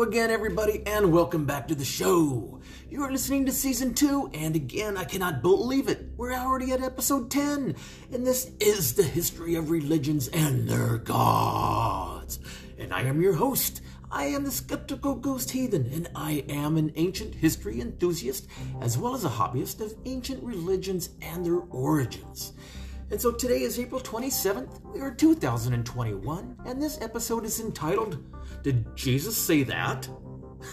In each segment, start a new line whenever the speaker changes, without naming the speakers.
Again, everybody, and welcome back to the show. You are listening to season two, and again, I cannot believe it. We're already at episode 10, and this is the history of religions and their gods. And I am your host. I am the skeptical ghost heathen, and I am an ancient history enthusiast as well as a hobbyist of ancient religions and their origins. And so today is April 27th, year 2021, and this episode is entitled Did Jesus Say That?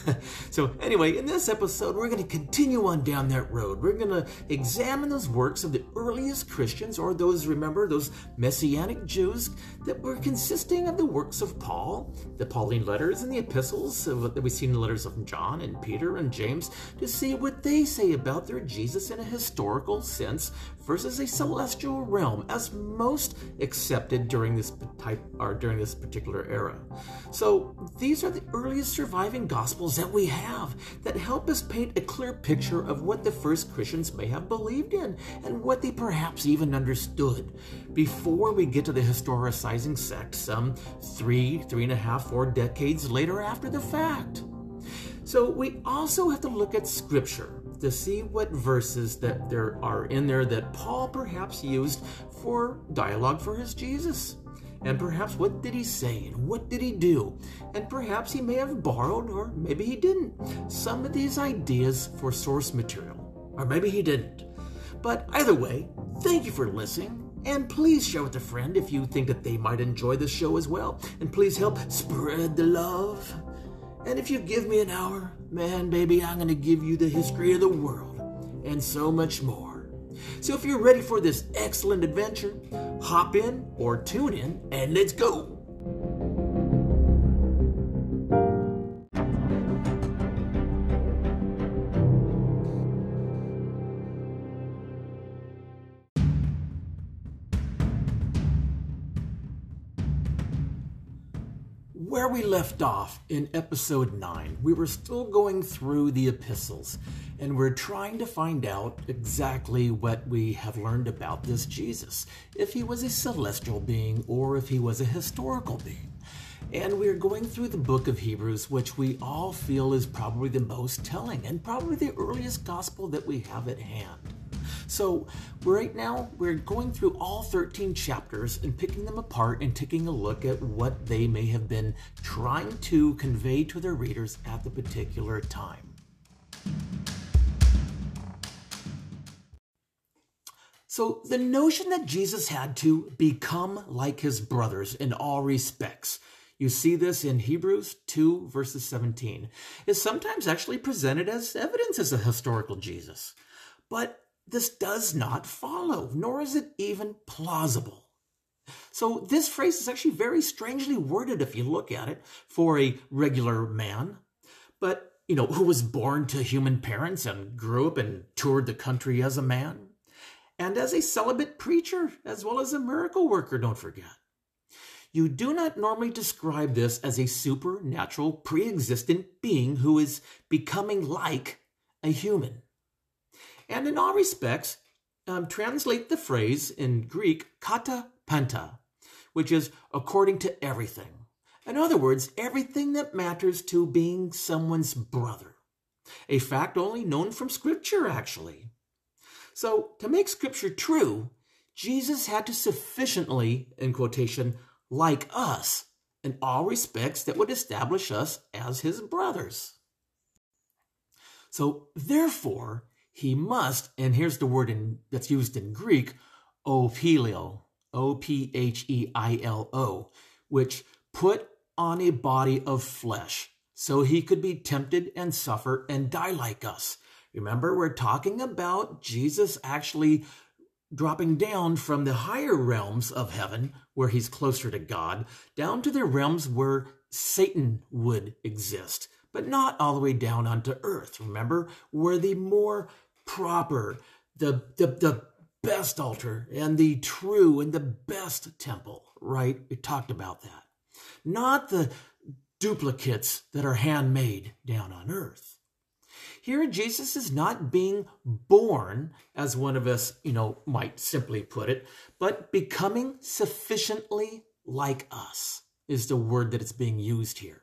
so, anyway, in this episode, we're going to continue on down that road. We're going to examine those works of the earliest Christians, or those, remember, those Messianic Jews that were consisting of the works of Paul, the Pauline letters, and the epistles that we see in the letters of John and Peter and James, to see what they say about their Jesus in a historical sense versus a celestial realm, as most accepted during this type or during this particular era. So, these are the earliest surviving Gospels that we have that help us paint a clear picture of what the first Christians may have believed in and what they perhaps even understood before we get to the historicizing sect some three, three and a half, four decades later after the fact. So we also have to look at scripture to see what verses that there are in there that Paul perhaps used for dialogue for his Jesus. And perhaps what did he say and what did he do? And perhaps he may have borrowed, or maybe he didn't, some of these ideas for source material. Or maybe he didn't. But either way, thank you for listening. And please share with a friend if you think that they might enjoy this show as well. And please help spread the love. And if you give me an hour, man, baby, I'm going to give you the history of the world and so much more. So if you're ready for this excellent adventure, hop in or tune in and let's go. Where we left off in episode 9, we were still going through the epistles and we're trying to find out exactly what we have learned about this Jesus if he was a celestial being or if he was a historical being. And we're going through the book of Hebrews, which we all feel is probably the most telling and probably the earliest gospel that we have at hand. So, right now, we're going through all 13 chapters and picking them apart and taking a look at what they may have been trying to convey to their readers at the particular time. So, the notion that Jesus had to become like his brothers in all respects, you see this in Hebrews 2, verses 17, is sometimes actually presented as evidence as a historical Jesus. But this does not follow, nor is it even plausible. So, this phrase is actually very strangely worded if you look at it for a regular man, but, you know, who was born to human parents and grew up and toured the country as a man and as a celibate preacher, as well as a miracle worker, don't forget. You do not normally describe this as a supernatural, pre existent being who is becoming like a human. And in all respects, um, translate the phrase in Greek, kata panta, which is according to everything. In other words, everything that matters to being someone's brother. A fact only known from Scripture, actually. So, to make scripture true, Jesus had to sufficiently, in quotation, like us in all respects that would establish us as his brothers. So, therefore, he must, and here's the word in, that's used in Greek, ophelio, O P H E I L O, which put on a body of flesh so he could be tempted and suffer and die like us. Remember, we're talking about Jesus actually dropping down from the higher realms of heaven, where he's closer to God, down to the realms where Satan would exist, but not all the way down onto earth. Remember, where the more proper, the, the, the best altar and the true and the best temple, right? We talked about that. Not the duplicates that are handmade down on earth. Here, Jesus is not being born, as one of us, you know, might simply put it, but becoming sufficiently like us is the word that is being used here.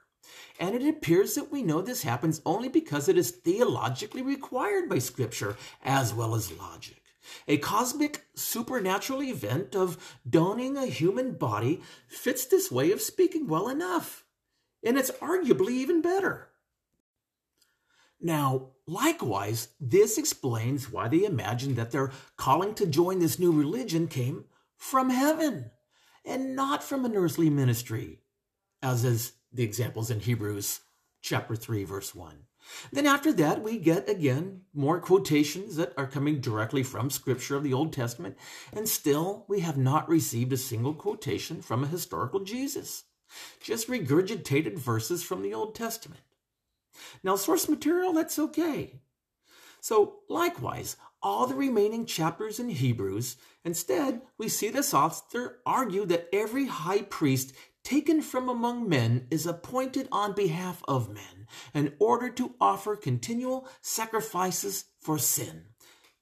And it appears that we know this happens only because it is theologically required by Scripture as well as logic. A cosmic supernatural event of donning a human body fits this way of speaking well enough. And it's arguably even better. Now, likewise, this explains why they imagine that their calling to join this new religion came from heaven and not from an earthly ministry, as is the examples in Hebrews chapter 3, verse 1. Then after that, we get again more quotations that are coming directly from Scripture of the Old Testament, and still we have not received a single quotation from a historical Jesus, just regurgitated verses from the Old Testament. Now, source material, that's okay. So, likewise, all the remaining chapters in Hebrews, instead, we see this author argue that every high priest taken from among men is appointed on behalf of men in order to offer continual sacrifices for sin.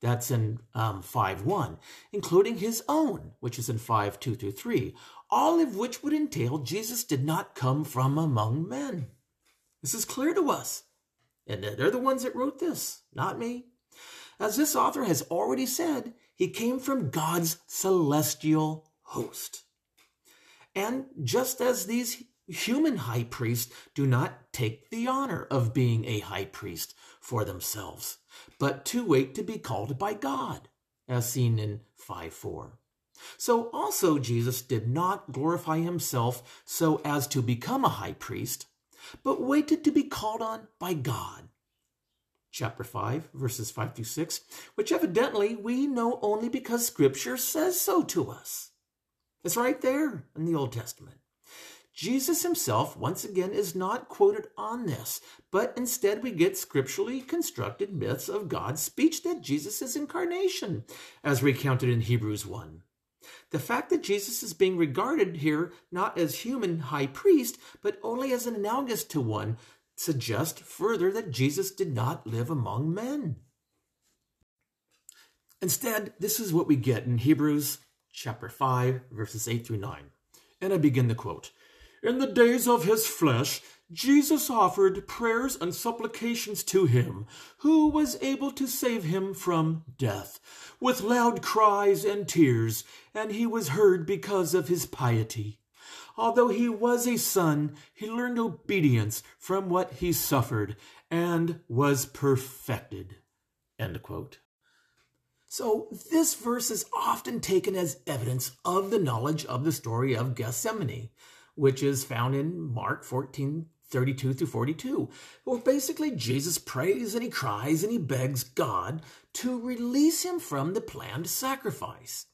That's in um, 5 1, including his own, which is in 5 2 through 3, all of which would entail Jesus did not come from among men. This is clear to us. And they're the ones that wrote this, not me. As this author has already said, he came from God's celestial host. And just as these human high priests do not take the honor of being a high priest for themselves, but to wait to be called by God, as seen in 5 4. So also Jesus did not glorify himself so as to become a high priest, but waited to be called on by God. Chapter 5, verses 5 through 6, which evidently we know only because Scripture says so to us. It's right there in the Old Testament. Jesus himself, once again, is not quoted on this, but instead we get scripturally constructed myths of God's speech that Jesus' is incarnation, as recounted in Hebrews 1. The fact that Jesus is being regarded here not as human high priest, but only as an analogous to one, suggests further that Jesus did not live among men. Instead, this is what we get in Hebrews chapter 5, verses 8 through 9. And I begin the quote In the days of his flesh, Jesus offered prayers and supplications to him, who was able to save him from death, with loud cries and tears, and he was heard because of his piety. Although he was a son, he learned obedience from what he suffered and was perfected. So, this verse is often taken as evidence of the knowledge of the story of Gethsemane, which is found in Mark 14 32 through 42, where basically Jesus prays and he cries and he begs God to release him from the planned sacrifice.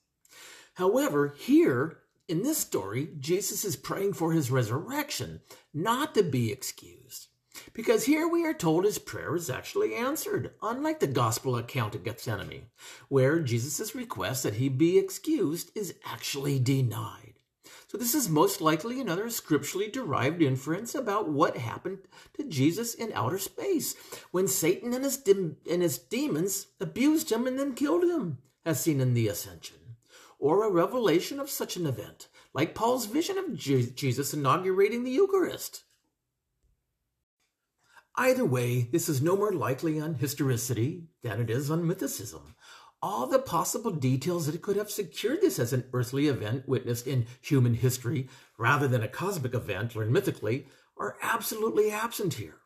However, here in this story, Jesus is praying for his resurrection, not to be excused. Because here we are told his prayer is actually answered, unlike the gospel account of Gethsemane, where Jesus' request that he be excused is actually denied. So this is most likely another scripturally derived inference about what happened to Jesus in outer space when Satan and his, and his demons abused him and then killed him, as seen in the ascension. Or a revelation of such an event, like Paul's vision of Je- Jesus inaugurating the Eucharist. Either way, this is no more likely on historicity than it is on mythicism. All the possible details that could have secured this as an earthly event witnessed in human history rather than a cosmic event learned mythically are absolutely absent here.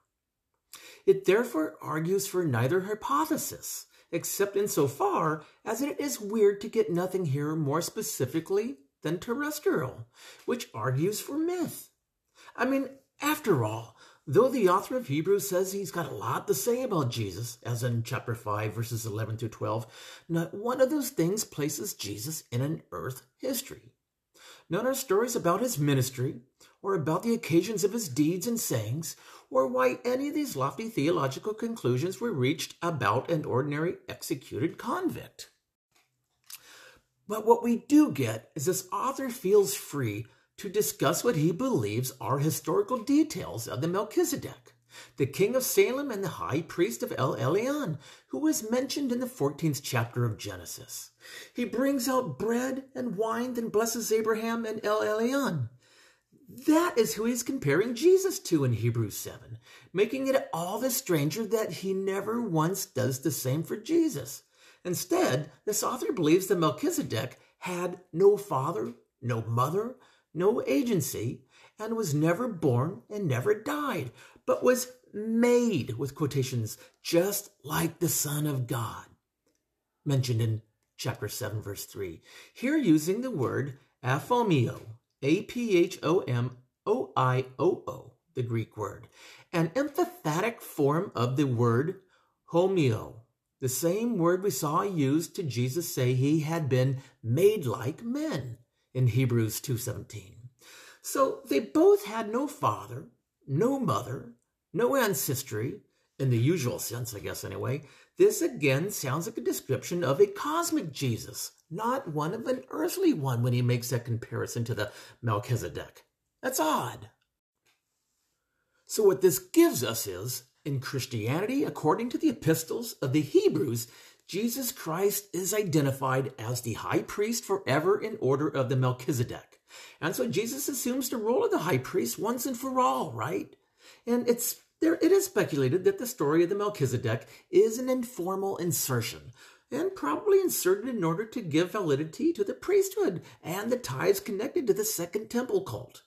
It therefore argues for neither hypothesis, except insofar as it is weird to get nothing here more specifically than terrestrial, which argues for myth. I mean, after all, Though the author of Hebrews says he's got a lot to say about Jesus, as in chapter 5, verses 11 through 12, not one of those things places Jesus in an earth history. None are stories about his ministry, or about the occasions of his deeds and sayings, or why any of these lofty theological conclusions were reached about an ordinary executed convict. But what we do get is this author feels free to discuss what he believes are historical details of the Melchizedek, the king of Salem and the high priest of El Elyon, who is mentioned in the 14th chapter of Genesis. He brings out bread and wine and blesses Abraham and El Elyon. That is who he's comparing Jesus to in Hebrews 7, making it all the stranger that he never once does the same for Jesus. Instead, this author believes that Melchizedek had no father, no mother, no agency, and was never born and never died, but was made, with quotations, just like the Son of God, mentioned in chapter 7, verse 3. Here using the word aphomio, A P H O M O I O O, the Greek word, an emphatic form of the word homeo, the same word we saw used to Jesus say he had been made like men in Hebrews 2:17. So they both had no father, no mother, no ancestry, in the usual sense, I guess anyway. This again sounds like a description of a cosmic Jesus, not one of an earthly one when he makes that comparison to the Melchizedek. That's odd. So what this gives us is in Christianity, according to the epistles of the Hebrews, Jesus Christ is identified as the high priest forever in order of the Melchizedek. And so Jesus assumes the role of the high priest once and for all, right? And it's there it is speculated that the story of the Melchizedek is an informal insertion, and probably inserted in order to give validity to the priesthood and the ties connected to the Second Temple cult.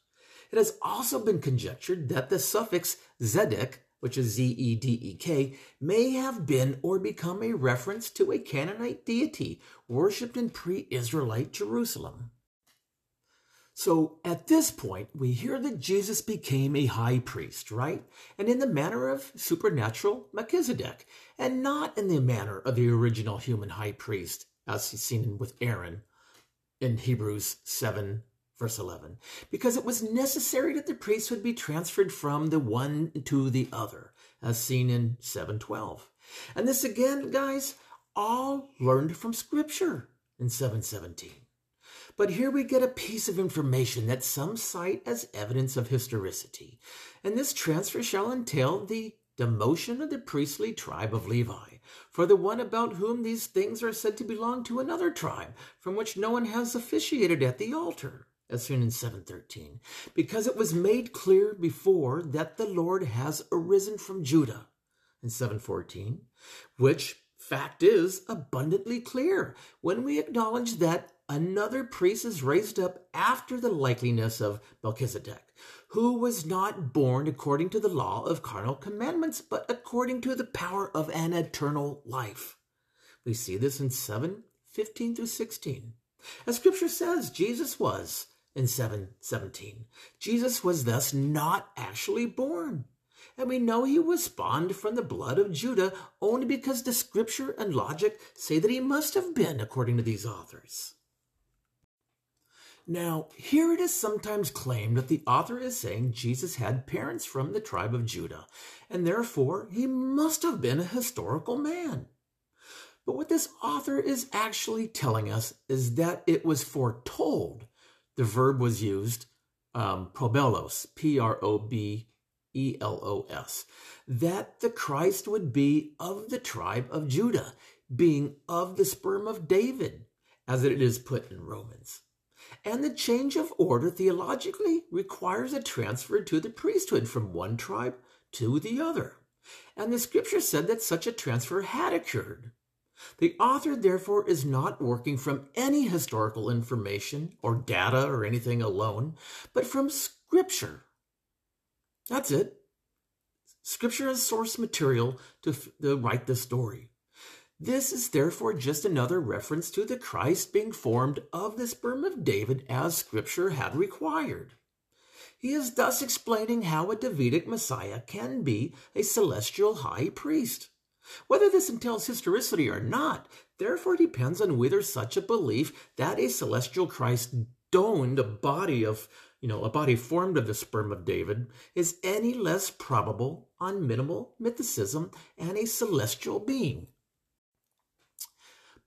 It has also been conjectured that the suffix Zedek which is Z E D E K, may have been or become a reference to a Canaanite deity worshipped in pre Israelite Jerusalem. So at this point, we hear that Jesus became a high priest, right? And in the manner of supernatural Melchizedek, and not in the manner of the original human high priest, as seen with Aaron in Hebrews 7 verse 11, because it was necessary that the priesthood be transferred from the one to the other, as seen in 712. And this again, guys, all learned from scripture in 717. But here we get a piece of information that some cite as evidence of historicity, and this transfer shall entail the demotion of the priestly tribe of Levi, for the one about whom these things are said to belong to another tribe, from which no one has officiated at the altar as seen in 713, because it was made clear before that the Lord has arisen from Judah in 714, which fact is abundantly clear when we acknowledge that another priest is raised up after the likeliness of Melchizedek, who was not born according to the law of carnal commandments, but according to the power of an eternal life. We see this in 7 15 through 16. As scripture says, Jesus was in 717. Jesus was thus not actually born. And we know he was spawned from the blood of Judah only because the scripture and logic say that he must have been, according to these authors. Now, here it is sometimes claimed that the author is saying Jesus had parents from the tribe of Judah, and therefore he must have been a historical man. But what this author is actually telling us is that it was foretold the verb was used, um, probelos, P R O B E L O S, that the Christ would be of the tribe of Judah, being of the sperm of David, as it is put in Romans. And the change of order theologically requires a transfer to the priesthood from one tribe to the other. And the scripture said that such a transfer had occurred. The author, therefore, is not working from any historical information or data or anything alone, but from Scripture. That's it. Scripture is source material to, to write the story. This is therefore just another reference to the Christ being formed of the sperm of David as Scripture had required. He is thus explaining how a Davidic Messiah can be a celestial high priest. Whether this entails historicity or not, therefore depends on whether such a belief that a celestial Christ donned a body of, you know, a body formed of the sperm of David is any less probable on minimal mythicism and a celestial being.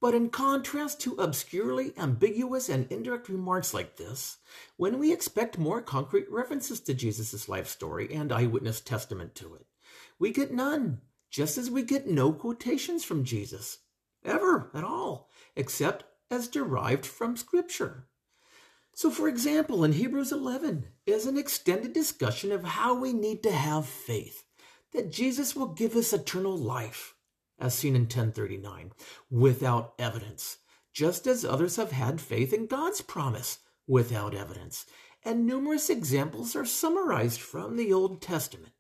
But in contrast to obscurely ambiguous and indirect remarks like this, when we expect more concrete references to Jesus' life story and eyewitness testament to it, we get none just as we get no quotations from Jesus, ever at all, except as derived from Scripture. So, for example, in Hebrews 11 is an extended discussion of how we need to have faith that Jesus will give us eternal life, as seen in 1039, without evidence, just as others have had faith in God's promise without evidence. And numerous examples are summarized from the Old Testament.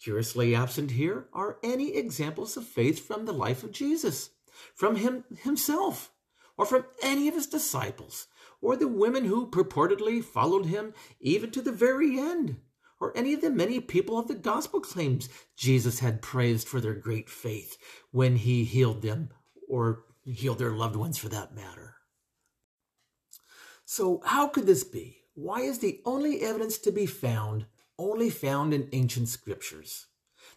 Curiously absent here are any examples of faith from the life of Jesus, from him himself, or from any of his disciples, or the women who purportedly followed him even to the very end, or any of the many people of the gospel claims Jesus had praised for their great faith when he healed them, or healed their loved ones for that matter. So, how could this be? Why is the only evidence to be found only found in ancient scriptures.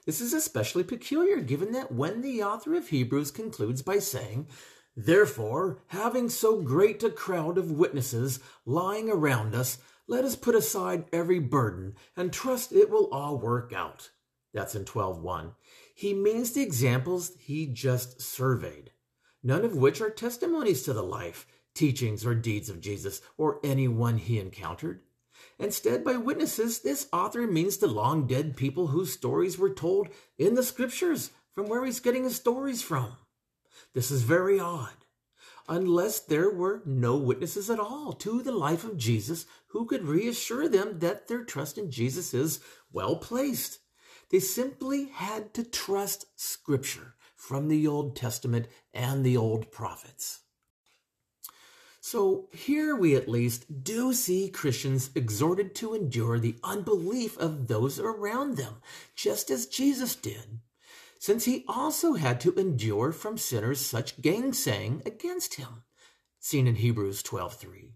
This is especially peculiar given that when the author of Hebrews concludes by saying, Therefore, having so great a crowd of witnesses lying around us, let us put aside every burden and trust it will all work out. That's in 12.1. He means the examples he just surveyed, none of which are testimonies to the life, teachings, or deeds of Jesus or anyone he encountered. Instead, by witnesses, this author means the long dead people whose stories were told in the scriptures from where he's getting his stories from. This is very odd. Unless there were no witnesses at all to the life of Jesus who could reassure them that their trust in Jesus is well placed. They simply had to trust Scripture from the Old Testament and the Old Prophets. So here we at least do see Christians exhorted to endure the unbelief of those around them, just as Jesus did, since he also had to endure from sinners such gainsaying against him, seen in Hebrews 12:3.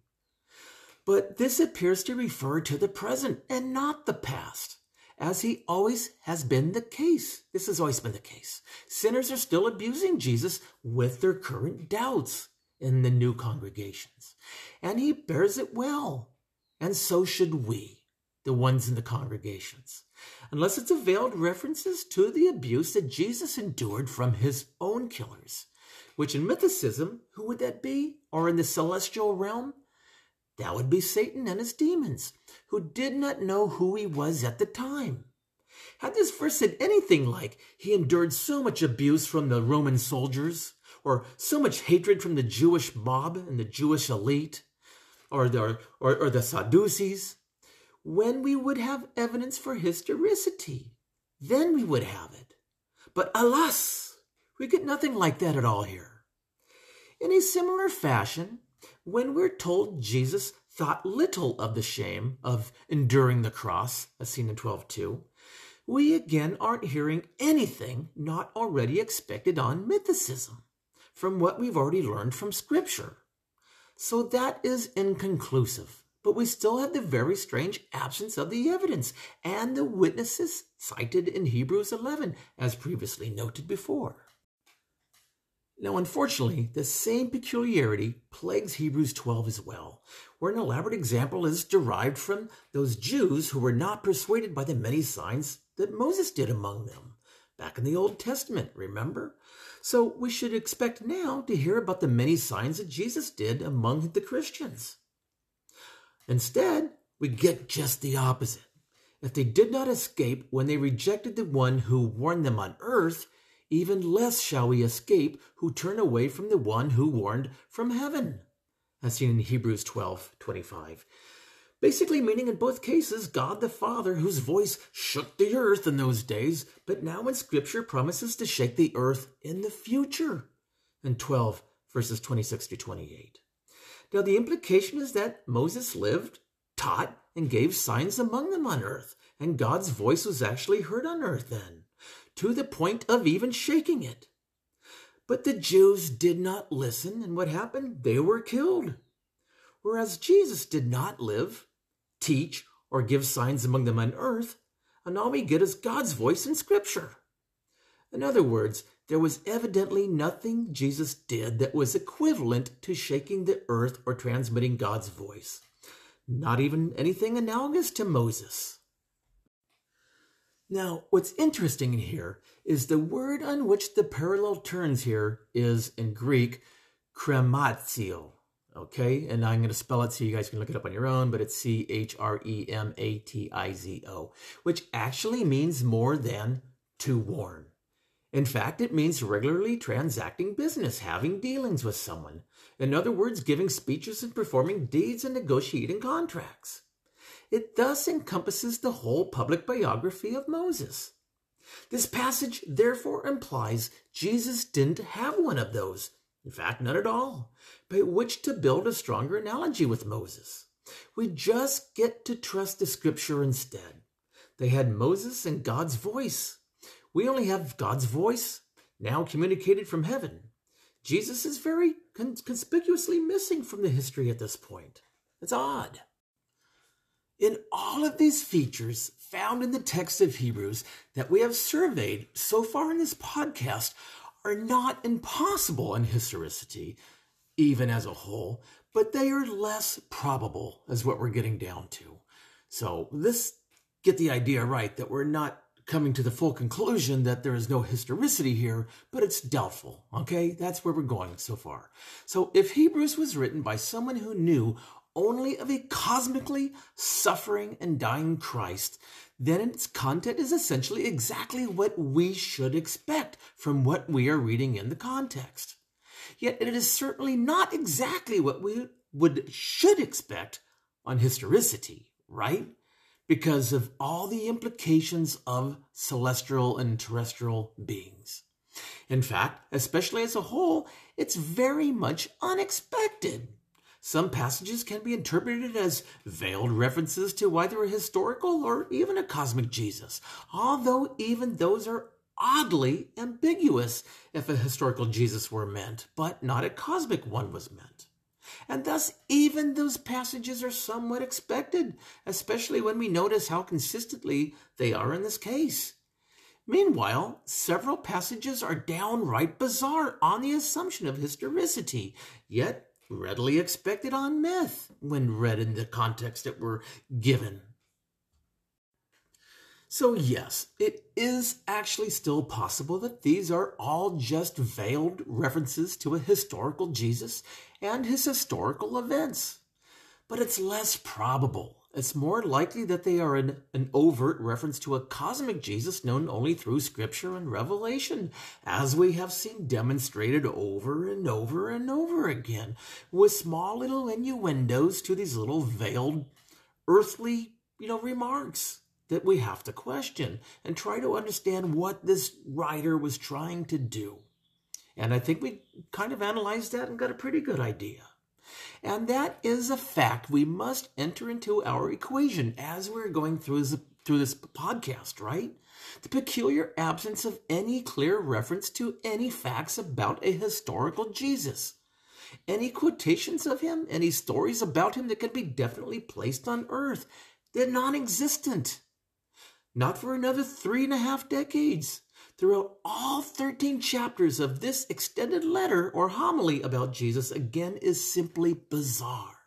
But this appears to refer to the present and not the past, as he always has been the case. This has always been the case. Sinners are still abusing Jesus with their current doubts in the new congregations. And he bears it well. And so should we, the ones in the congregations. Unless it's a veiled references to the abuse that Jesus endured from his own killers, which in mythicism, who would that be? Or in the celestial realm? That would be Satan and his demons, who did not know who he was at the time. Had this verse said anything like, he endured so much abuse from the Roman soldiers, or so much hatred from the Jewish mob and the Jewish elite, or the, or, or the Sadducees, when we would have evidence for historicity. Then we would have it. But alas, we get nothing like that at all here. In a similar fashion, when we're told Jesus thought little of the shame of enduring the cross, as seen in 12.2, we again aren't hearing anything not already expected on mythicism from what we've already learned from Scripture. So that is inconclusive, but we still have the very strange absence of the evidence and the witnesses cited in Hebrews 11, as previously noted before. Now, unfortunately, the same peculiarity plagues Hebrews 12 as well, where an elaborate example is derived from those Jews who were not persuaded by the many signs that Moses did among them. Back in the Old Testament, remember? So we should expect now to hear about the many signs that Jesus did among the Christians. Instead, we get just the opposite. If they did not escape when they rejected the one who warned them on earth, even less shall we escape who turn away from the one who warned from heaven. As seen in Hebrews 12 25. Basically, meaning in both cases, God the Father, whose voice shook the earth in those days, but now in Scripture promises to shake the earth in the future. In 12 verses 26 to 28. Now, the implication is that Moses lived, taught, and gave signs among them on earth, and God's voice was actually heard on earth then, to the point of even shaking it. But the Jews did not listen, and what happened? They were killed. Whereas Jesus did not live, teach, or give signs among them on earth, and all we get is God's voice in Scripture. In other words, there was evidently nothing Jesus did that was equivalent to shaking the earth or transmitting God's voice. Not even anything analogous to Moses. Now, what's interesting here is the word on which the parallel turns here is in Greek, krematio. Okay, and I'm going to spell it so you guys can look it up on your own, but it's C H R E M A T I Z O, which actually means more than to warn. In fact, it means regularly transacting business, having dealings with someone. In other words, giving speeches and performing deeds and negotiating contracts. It thus encompasses the whole public biography of Moses. This passage therefore implies Jesus didn't have one of those, in fact, none at all, by which to build a stronger analogy with Moses. We just get to trust the scripture instead. They had Moses and God's voice. We only have God's voice, now communicated from heaven. Jesus is very con- conspicuously missing from the history at this point. It's odd. In all of these features found in the text of Hebrews that we have surveyed so far in this podcast are not impossible in historicity, even as a whole, but they are less probable, is what we're getting down to. So, this get the idea right that we're not coming to the full conclusion that there is no historicity here, but it's doubtful. Okay, that's where we're going so far. So, if Hebrews was written by someone who knew only of a cosmically suffering and dying Christ, then its content is essentially exactly what we should expect from what we are reading in the context. Yet it is certainly not exactly what we would should expect on historicity, right? because of all the implications of celestial and terrestrial beings. In fact, especially as a whole, it's very much unexpected. Some passages can be interpreted as veiled references to either a historical or even a cosmic Jesus, although even those are oddly ambiguous if a historical Jesus were meant, but not a cosmic one was meant. And thus, even those passages are somewhat expected, especially when we notice how consistently they are in this case. Meanwhile, several passages are downright bizarre on the assumption of historicity, yet readily expected on myth when read in the context that we're given. So, yes, it is actually still possible that these are all just veiled references to a historical Jesus and his historical events. But it's less probable. It's more likely that they are an, an overt reference to a cosmic Jesus known only through scripture and revelation, as we have seen demonstrated over and over and over again, with small little innuendos to these little veiled earthly, you know, remarks that we have to question and try to understand what this writer was trying to do. And I think we kind of analyzed that and got a pretty good idea. And that is a fact we must enter into our equation as we're going through this, through this podcast, right? The peculiar absence of any clear reference to any facts about a historical Jesus. Any quotations of him, any stories about him that can be definitely placed on earth, they're non existent. Not for another three and a half decades. Throughout all 13 chapters of this extended letter or homily about Jesus, again, is simply bizarre.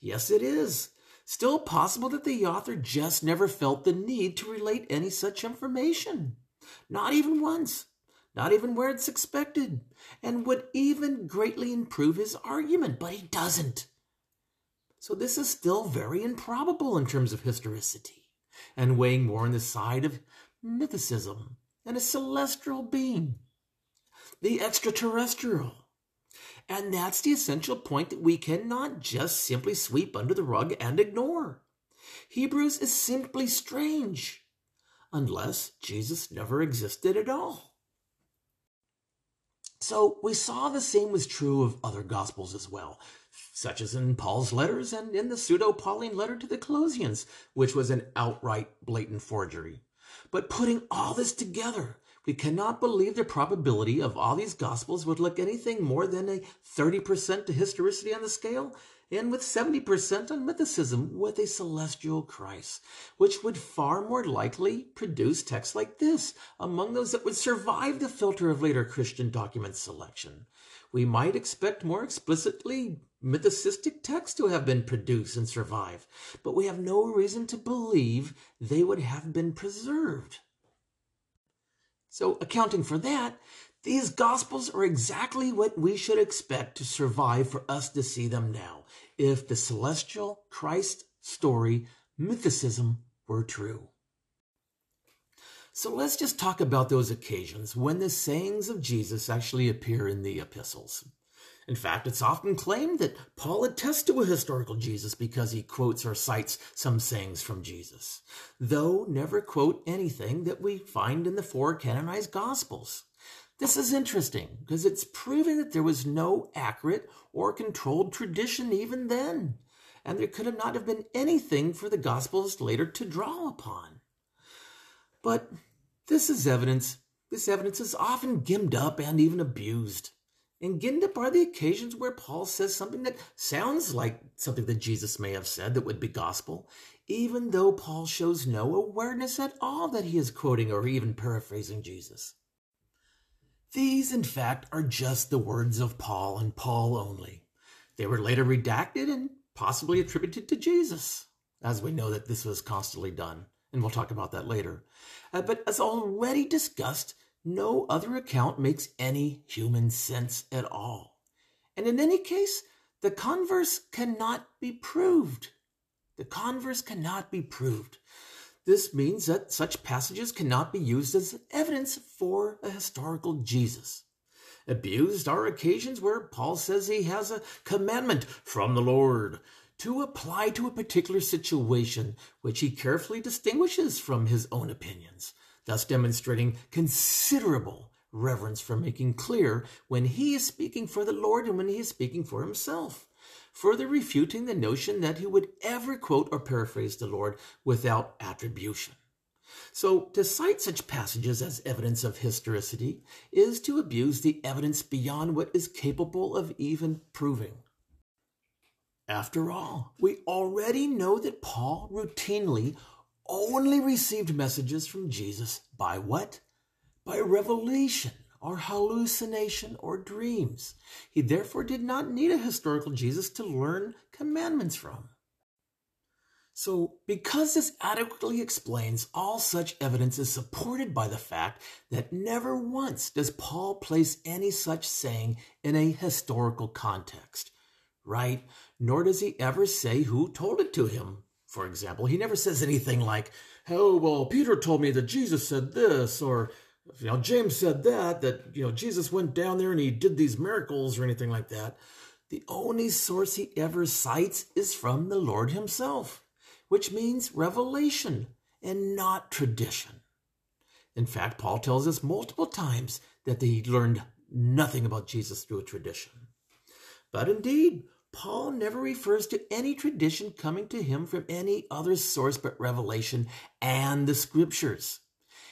Yes, it is. Still possible that the author just never felt the need to relate any such information. Not even once. Not even where it's expected. And would even greatly improve his argument, but he doesn't. So this is still very improbable in terms of historicity and weighing more on the side of mythicism and a celestial being, the extraterrestrial. And that's the essential point that we cannot just simply sweep under the rug and ignore. Hebrews is simply strange, unless Jesus never existed at all. So we saw the same was true of other Gospels as well such as in Paul's letters and in the pseudo Pauline letter to the Colossians, which was an outright blatant forgery. But putting all this together, we cannot believe the probability of all these Gospels would look anything more than a 30% to historicity on the scale, and with 70% on mythicism with a celestial Christ, which would far more likely produce texts like this among those that would survive the filter of later Christian document selection. We might expect more explicitly mythicistic texts to have been produced and survive, but we have no reason to believe they would have been preserved. So, accounting for that, These Gospels are exactly what we should expect to survive for us to see them now, if the celestial Christ story mythicism were true. So let's just talk about those occasions when the sayings of Jesus actually appear in the epistles. In fact, it's often claimed that Paul attests to a historical Jesus because he quotes or cites some sayings from Jesus, though never quote anything that we find in the four canonized Gospels. This is interesting because it's proving that there was no accurate or controlled tradition even then, and there could have not have been anything for the Gospels later to draw upon. But this is evidence. This evidence is often gimmed up and even abused. And Gindip are the occasions where Paul says something that sounds like something that Jesus may have said that would be gospel, even though Paul shows no awareness at all that he is quoting or even paraphrasing Jesus. These, in fact, are just the words of Paul and Paul only. They were later redacted and possibly attributed to Jesus, as we know that this was constantly done, and we'll talk about that later. Uh, but as already discussed, no other account makes any human sense at all. And in any case, the converse cannot be proved. The converse cannot be proved. This means that such passages cannot be used as evidence for a historical Jesus. Abused are occasions where Paul says he has a commandment from the Lord to apply to a particular situation, which he carefully distinguishes from his own opinions thus demonstrating considerable reverence for making clear when he is speaking for the Lord and when he is speaking for himself, further refuting the notion that he would ever quote or paraphrase the Lord without attribution. So, to cite such passages as evidence of historicity is to abuse the evidence beyond what is capable of even proving. After all, we already know that Paul routinely only received messages from Jesus by what? By revelation or hallucination or dreams. He therefore did not need a historical Jesus to learn commandments from. So, because this adequately explains all such evidence is supported by the fact that never once does Paul place any such saying in a historical context, right? Nor does he ever say who told it to him for example. He never says anything like, oh, well, Peter told me that Jesus said this, or, you know, James said that, that, you know, Jesus went down there and he did these miracles or anything like that. The only source he ever cites is from the Lord himself, which means revelation and not tradition. In fact, Paul tells us multiple times that he learned nothing about Jesus through a tradition. But indeed, Paul never refers to any tradition coming to him from any other source but revelation and the scriptures.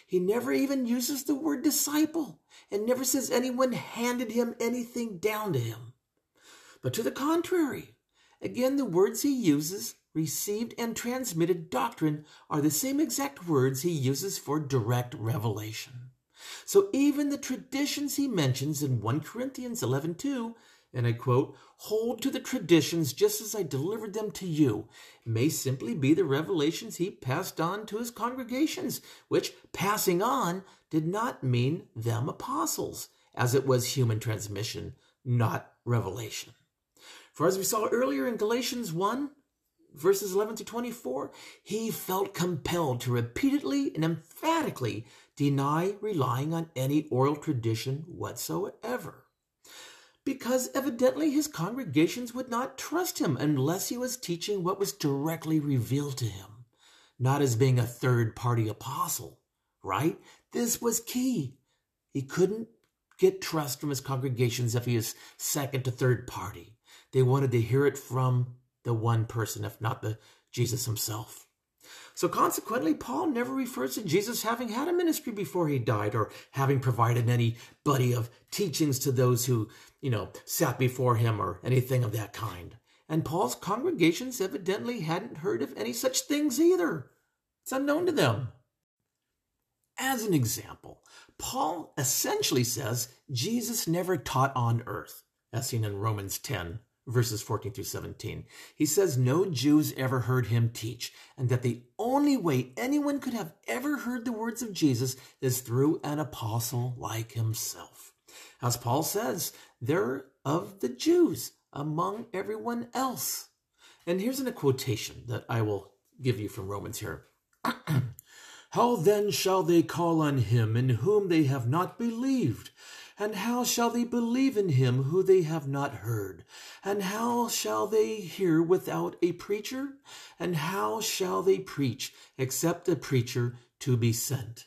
He never even uses the word disciple and never says anyone handed him anything down to him. But to the contrary, again, the words he uses, received and transmitted doctrine, are the same exact words he uses for direct revelation. So even the traditions he mentions in 1 Corinthians 11 2 and I quote, hold to the traditions just as I delivered them to you, may simply be the revelations he passed on to his congregations, which passing on did not mean them apostles, as it was human transmission, not revelation. For as we saw earlier in Galatians 1, verses 11 to 24, he felt compelled to repeatedly and emphatically deny relying on any oral tradition whatsoever because evidently his congregations would not trust him unless he was teaching what was directly revealed to him, not as being a third party apostle, right? This was key. He couldn't get trust from his congregations if he was second to third party. They wanted to hear it from the one person, if not the Jesus himself. So consequently, Paul never refers to Jesus having had a ministry before he died or having provided any body of teachings to those who, you know, sat before him or anything of that kind. And Paul's congregations evidently hadn't heard of any such things either. It's unknown to them. As an example, Paul essentially says Jesus never taught on earth, as seen in Romans 10, verses 14 through 17. He says no Jews ever heard him teach, and that the only way anyone could have ever heard the words of Jesus is through an apostle like himself. As Paul says, they're of the Jews among everyone else. And here's a quotation that I will give you from Romans here. How then shall they call on him in whom they have not believed? And how shall they believe in him who they have not heard? And how shall they hear without a preacher? And how shall they preach except a preacher to be sent?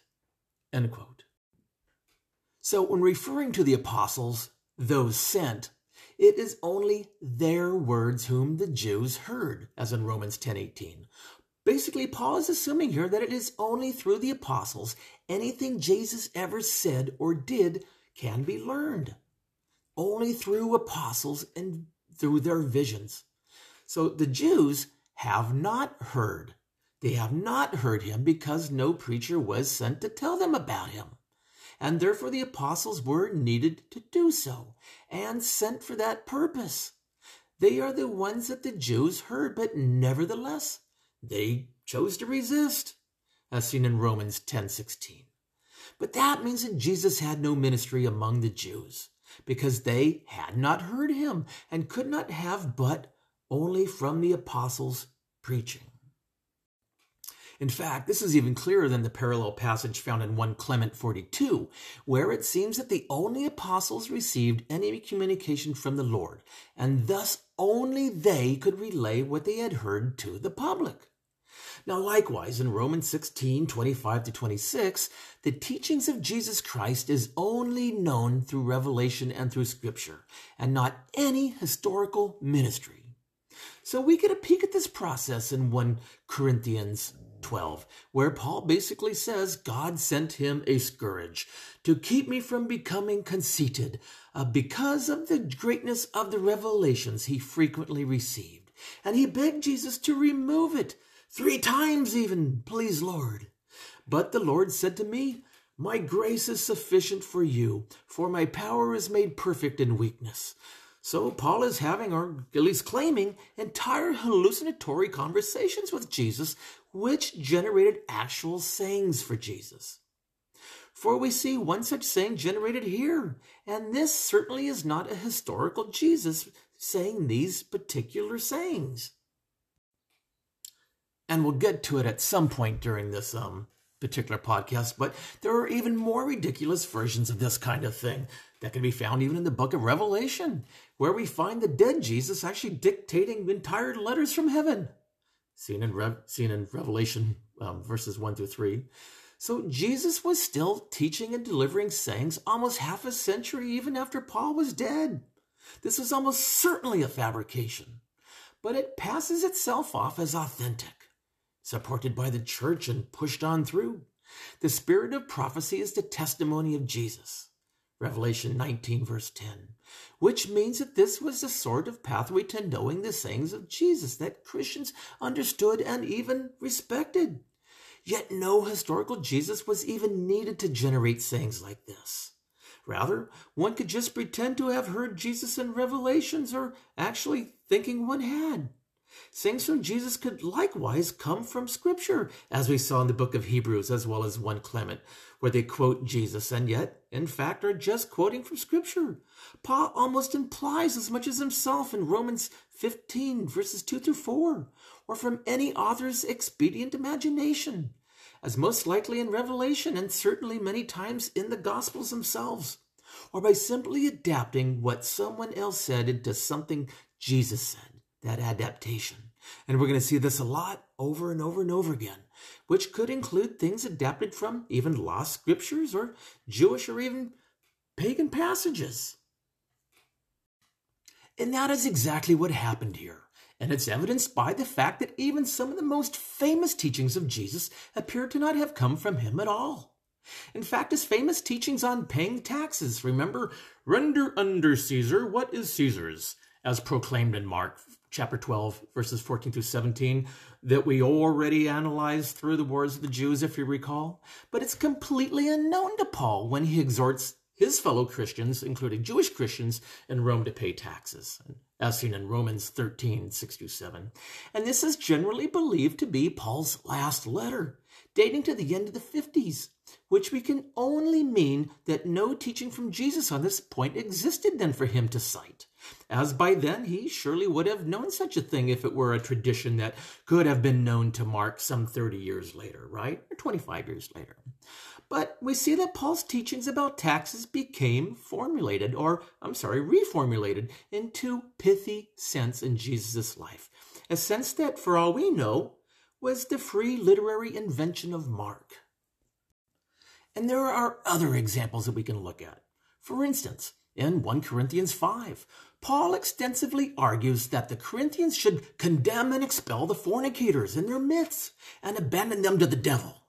So when referring to the apostles, those sent, it is only their words whom the Jews heard, as in Romans 10:18. Basically, Paul is assuming here that it is only through the apostles anything Jesus ever said or did can be learned. Only through apostles and through their visions. So the Jews have not heard. They have not heard him because no preacher was sent to tell them about him. And therefore the apostles were needed to do so and sent for that purpose. They are the ones that the Jews heard, but nevertheless, they chose to resist, as seen in Romans 10:16. But that means that Jesus had no ministry among the Jews, because they had not heard him and could not have but only from the apostles' preaching. In fact, this is even clearer than the parallel passage found in 1 Clement 42, where it seems that the only apostles received any communication from the Lord, and thus only they could relay what they had heard to the public. Now, likewise, in Romans 16 25 to 26, the teachings of Jesus Christ is only known through revelation and through Scripture, and not any historical ministry. So we get a peek at this process in 1 Corinthians 12, where Paul basically says God sent him a scourge to keep me from becoming conceited uh, because of the greatness of the revelations he frequently received. And he begged Jesus to remove it Three times even, please, Lord. But the Lord said to me, My grace is sufficient for you, for my power is made perfect in weakness. So Paul is having, or at least claiming, entire hallucinatory conversations with Jesus, which generated actual sayings for Jesus. For we see one such saying generated here, and this certainly is not a historical Jesus saying these particular sayings and we'll get to it at some point during this um, particular podcast, but there are even more ridiculous versions of this kind of thing that can be found even in the book of Revelation, where we find the dead Jesus actually dictating entire letters from heaven, seen in, seen in Revelation um, verses 1 through 3. So Jesus was still teaching and delivering sayings almost half a century even after Paul was dead. This was almost certainly a fabrication, but it passes itself off as authentic supported by the church and pushed on through. The spirit of prophecy is the testimony of Jesus. Revelation 19, verse 10, which means that this was the sort of pathway to knowing the sayings of Jesus that Christians understood and even respected. Yet no historical Jesus was even needed to generate sayings like this. Rather, one could just pretend to have heard Jesus in Revelations or actually thinking one had. Sayings from Jesus could likewise come from Scripture, as we saw in the book of Hebrews as well as 1 Clement, where they quote Jesus and yet, in fact, are just quoting from Scripture. Paul almost implies as much as himself in Romans 15, verses 2 through 4, or from any author's expedient imagination, as most likely in Revelation and certainly many times in the Gospels themselves, or by simply adapting what someone else said into something Jesus said that adaptation. And we're going to see this a lot over and over and over again, which could include things adapted from even lost scriptures or Jewish or even pagan passages. And that is exactly what happened here. And it's evidenced by the fact that even some of the most famous teachings of Jesus appear to not have come from him at all. In fact, his famous teachings on paying taxes, remember, render under Caesar what is Caesar's, as proclaimed in Mark chapter 12, verses 14 through 17, that we already analyzed through the words of the Jews, if you recall. But it's completely unknown to Paul when he exhorts his fellow Christians, including Jewish Christians, in Rome to pay taxes, as seen in Romans 13, 6 7. And this is generally believed to be Paul's last letter, dating to the end of the 50s. which we can only mean that no teaching from Jesus on this point existed then for him to cite, as by then he surely would have known such a thing if it were a tradition that could have been known to Mark some 30 years later, right? Or 25 years later. But we see that Paul's teachings about taxes became formulated, or I'm sorry, reformulated into pithy sense in Jesus' life. A sense that, for all we know, was the free literary invention of Mark. And there are other examples that we can look at. For instance, in 1 Corinthians 5, Paul extensively argues that the Corinthians should condemn and expel the fornicators in their midst and abandon them to the devil.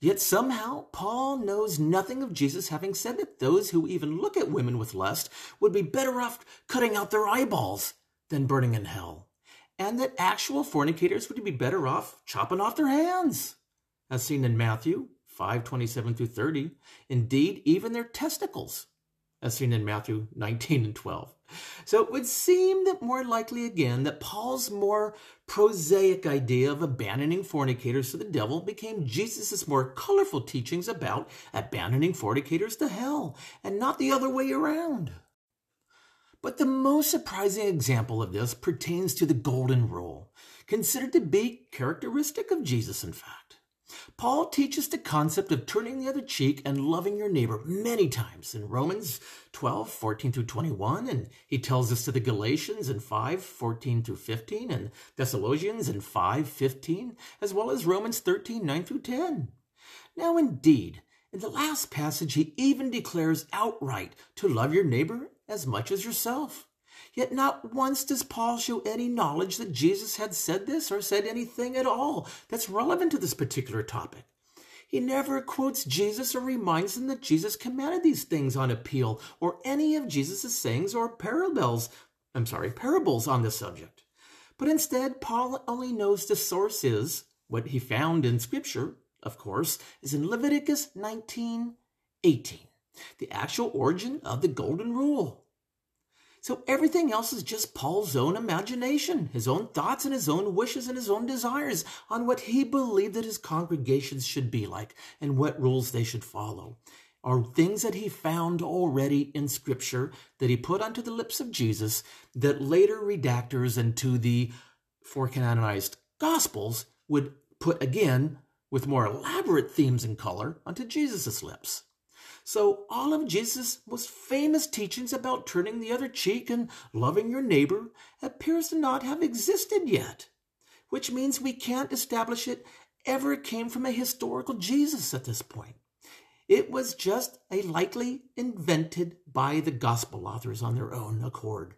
Yet somehow Paul knows nothing of Jesus having said that those who even look at women with lust would be better off cutting out their eyeballs than burning in hell, and that actual fornicators would be better off chopping off their hands, as seen in Matthew 5:27 through 30. Indeed, even their testicles, as seen in Matthew 19 and 12. So it would seem that more likely again that Paul's more prosaic idea of abandoning fornicators to the devil became Jesus' more colorful teachings about abandoning fornicators to hell, and not the other way around. But the most surprising example of this pertains to the Golden Rule, considered to be characteristic of Jesus, in fact. Paul teaches the concept of turning the other cheek and loving your neighbor many times in Romans 12, 14 through 21, and he tells this to the Galatians in 5, 14 through 15, and Thessalonians in 5, 15, as well as Romans 13, 9 through 10. Now, indeed, in the last passage, he even declares outright to love your neighbor as much as yourself. Yet not once does Paul show any knowledge that Jesus had said this or said anything at all that's relevant to this particular topic. He never quotes Jesus or reminds them that Jesus commanded these things on appeal or any of Jesus' sayings or parables, I'm sorry, parables on this subject. But instead, Paul only knows the source is what he found in Scripture, of course, is in Leviticus 19 18, the actual origin of the Golden Rule. So everything else is just Paul's own imagination, his own thoughts and his own wishes and his own desires on what he believed that his congregations should be like and what rules they should follow. Are things that he found already in scripture that he put onto the lips of Jesus that later redactors into the four canonized gospels would put again with more elaborate themes and color onto Jesus' lips. So, all of Jesus' most famous teachings about turning the other cheek and loving your neighbor appears to not have existed yet, which means we can't establish it ever came from a historical Jesus at this point. It was just a likely invented by the gospel authors on their own accord,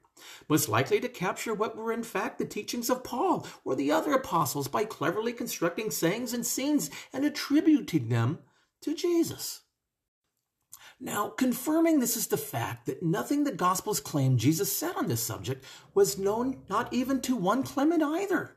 most likely to capture what were in fact the teachings of Paul or the other apostles by cleverly constructing sayings and scenes and attributing them to Jesus. Now, confirming this is the fact that nothing the Gospels claim Jesus said on this subject was known not even to one Clement either.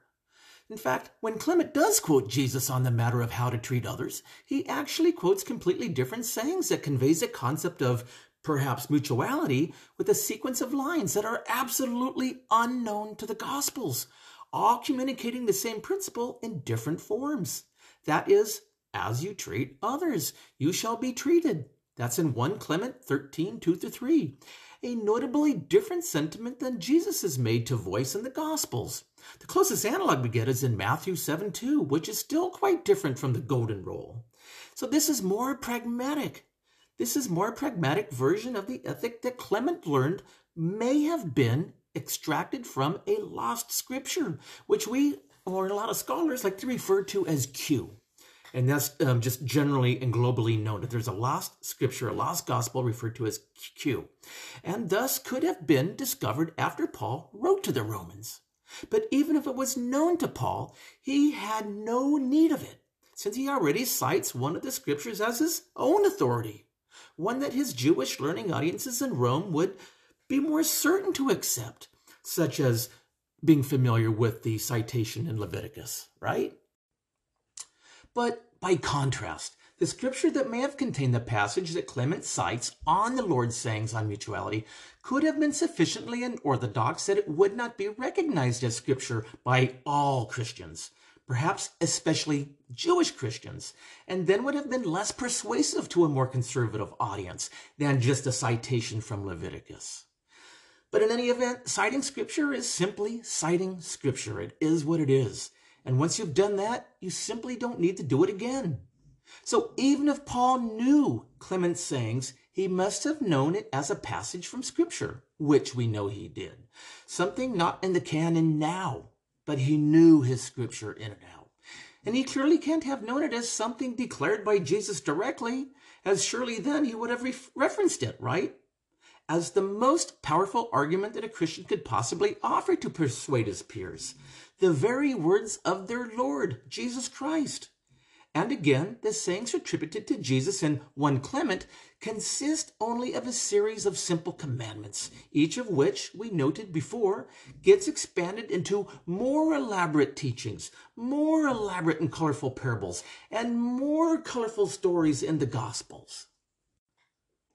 In fact, when Clement does quote Jesus on the matter of how to treat others, he actually quotes completely different sayings that conveys a concept of perhaps mutuality with a sequence of lines that are absolutely unknown to the Gospels, all communicating the same principle in different forms. That is, as you treat others, you shall be treated. That's in 1 Clement 13, 2 3. A notably different sentiment than Jesus is made to voice in the Gospels. The closest analog we get is in Matthew 7 2, which is still quite different from the Golden Rule. So this is more pragmatic. This is more pragmatic version of the ethic that Clement learned may have been extracted from a lost scripture, which we, or a lot of scholars, like to refer to as Q. And that's um, just generally and globally known that there's a lost scripture, a lost gospel referred to as Q, and thus could have been discovered after Paul wrote to the Romans. But even if it was known to Paul, he had no need of it, since he already cites one of the scriptures as his own authority, one that his Jewish learning audiences in Rome would be more certain to accept, such as being familiar with the citation in Leviticus, right? But by contrast, the scripture that may have contained the passage that Clement cites on the Lord's sayings on mutuality could have been sufficiently unorthodox that it would not be recognized as scripture by all Christians, perhaps especially Jewish Christians, and then would have been less persuasive to a more conservative audience than just a citation from Leviticus. But in any event, citing scripture is simply citing scripture. It is what it is. And once you've done that, you simply don't need to do it again. So even if Paul knew Clement's sayings, he must have known it as a passage from Scripture, which we know he did. Something not in the canon now, but he knew his Scripture in and out. And he clearly can't have known it as something declared by Jesus directly, as surely then he would have re- referenced it, right? As the most powerful argument that a Christian could possibly offer to persuade his peers. The very words of their Lord, Jesus Christ. And again, the sayings attributed to Jesus in 1 Clement consist only of a series of simple commandments, each of which, we noted before, gets expanded into more elaborate teachings, more elaborate and colorful parables, and more colorful stories in the Gospels.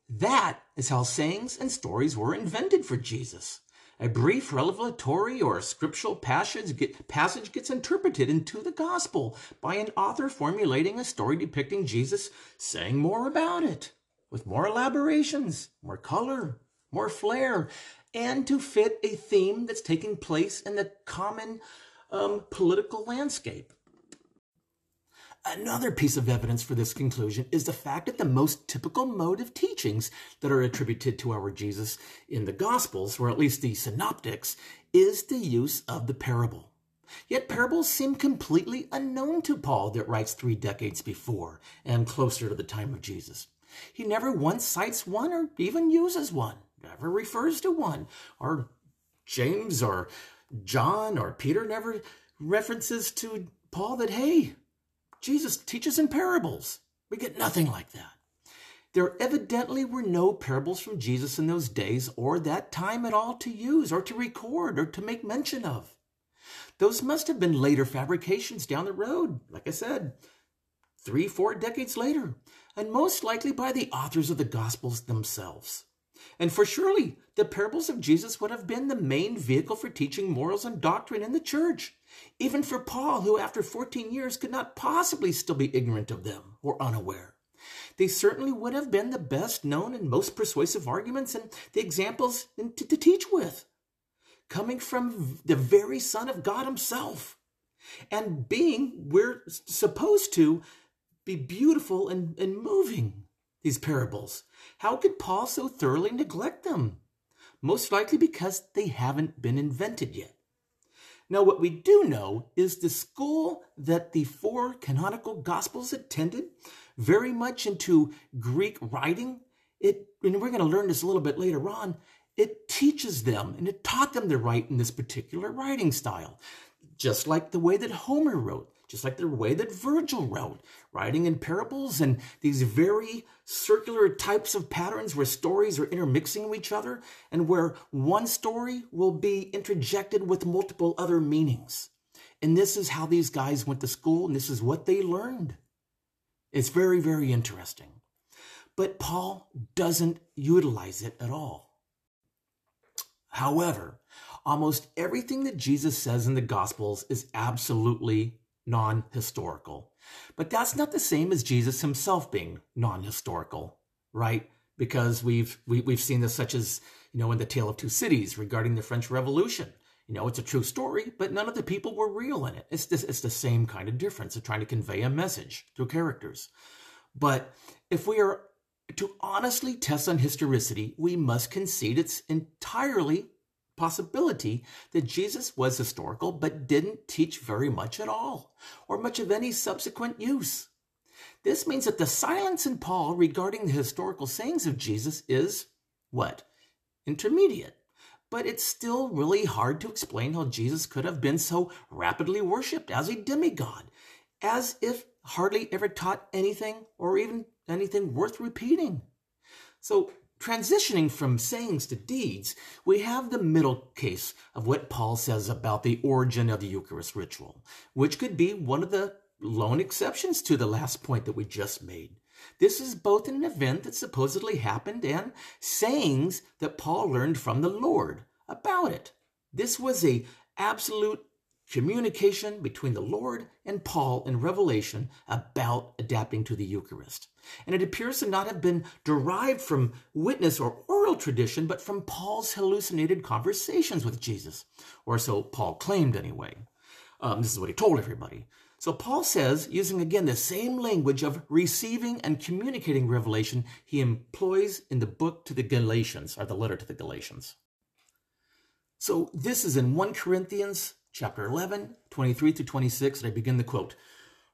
That is how sayings and stories were invented for Jesus. A brief revelatory or scriptural passage, get, passage gets interpreted into the gospel by an author formulating a story depicting Jesus saying more about it, with more elaborations, more color, more flair, and to fit a theme that's taking place in the common um, political landscape. Another piece of evidence for this conclusion is the fact that the most typical mode of teachings that are attributed to our Jesus in the Gospels, or at least the synoptics, is the use of the parable. Yet parables seem completely unknown to Paul that writes three decades before and closer to the time of Jesus. He never once cites one or even uses one, never refers to one, or James or John or Peter never references to Paul that, hey, Jesus teaches in parables. We get nothing like that. There evidently were no parables from Jesus in those days or that time at all to use or to record or to make mention of. Those must have been later fabrications down the road, like I said, three, four decades later, and most likely by the authors of the Gospels themselves. And for surely the parables of Jesus would have been the main vehicle for teaching morals and doctrine in the church, even for Paul, who after 14 years could not possibly still be ignorant of them or unaware. They certainly would have been the best known and most persuasive arguments and the examples to, to teach with, coming from the very Son of God Himself. And being, we're supposed to be beautiful and, and moving these parables. How could Paul so thoroughly neglect them? Most likely because they haven't been invented yet. Now, what we do know is the school that the four canonical gospels attended, very much into Greek writing, it, and we're going to learn this a little bit later on, it teaches them and it taught them to write in this particular writing style, just like the way that Homer wrote just like the way that Virgil wrote, writing in parables and these very circular types of patterns where stories are intermixing with each other and where one story will be interjected with multiple other meanings. And this is how these guys went to school and this is what they learned. It's very, very interesting. But Paul doesn't utilize it at all. However, almost everything that Jesus says in the Gospels is absolutely non historical. But that's not the same as Jesus himself being non historical, right? Because we've, we, have we have seen this such as, you know, in the Tale of Two Cities regarding the French Revolution. You know, it's a true story, but none of the people were real in it. It's, this, it's the same kind of difference of trying to convey a message through characters. But if we are to honestly test on historicity, we must concede it's entirely possibility that Jesus was historical but didn't teach very much at all, or much of any subsequent use. This means that the silence in Paul regarding the historical sayings of Jesus is what? Intermediate. But it's still really hard to explain how Jesus could have been so rapidly worshipped as a demigod, as if hardly ever taught anything or even anything worth repeating. So Transitioning from sayings to deeds, we have the middle case of what Paul says about the origin of the Eucharist ritual, which could be one of the lone exceptions to the last point that we just made. This is both an event that supposedly happened and sayings that Paul learned from the Lord about it. This was a absolute communication between the Lord and Paul in Revelation about adapting to the Eucharist. And it appears to not have been derived from witness or oral tradition, but from Paul's hallucinated conversations with Jesus, or so Paul claimed anyway. Um, this is what he told everybody. So Paul says, using again the same language of receiving and communicating revelation he employs in the book to the Galatians, or the letter to the Galatians. So this is in 1 Corinthians chapter 11, 23 to 26, and I begin the quote.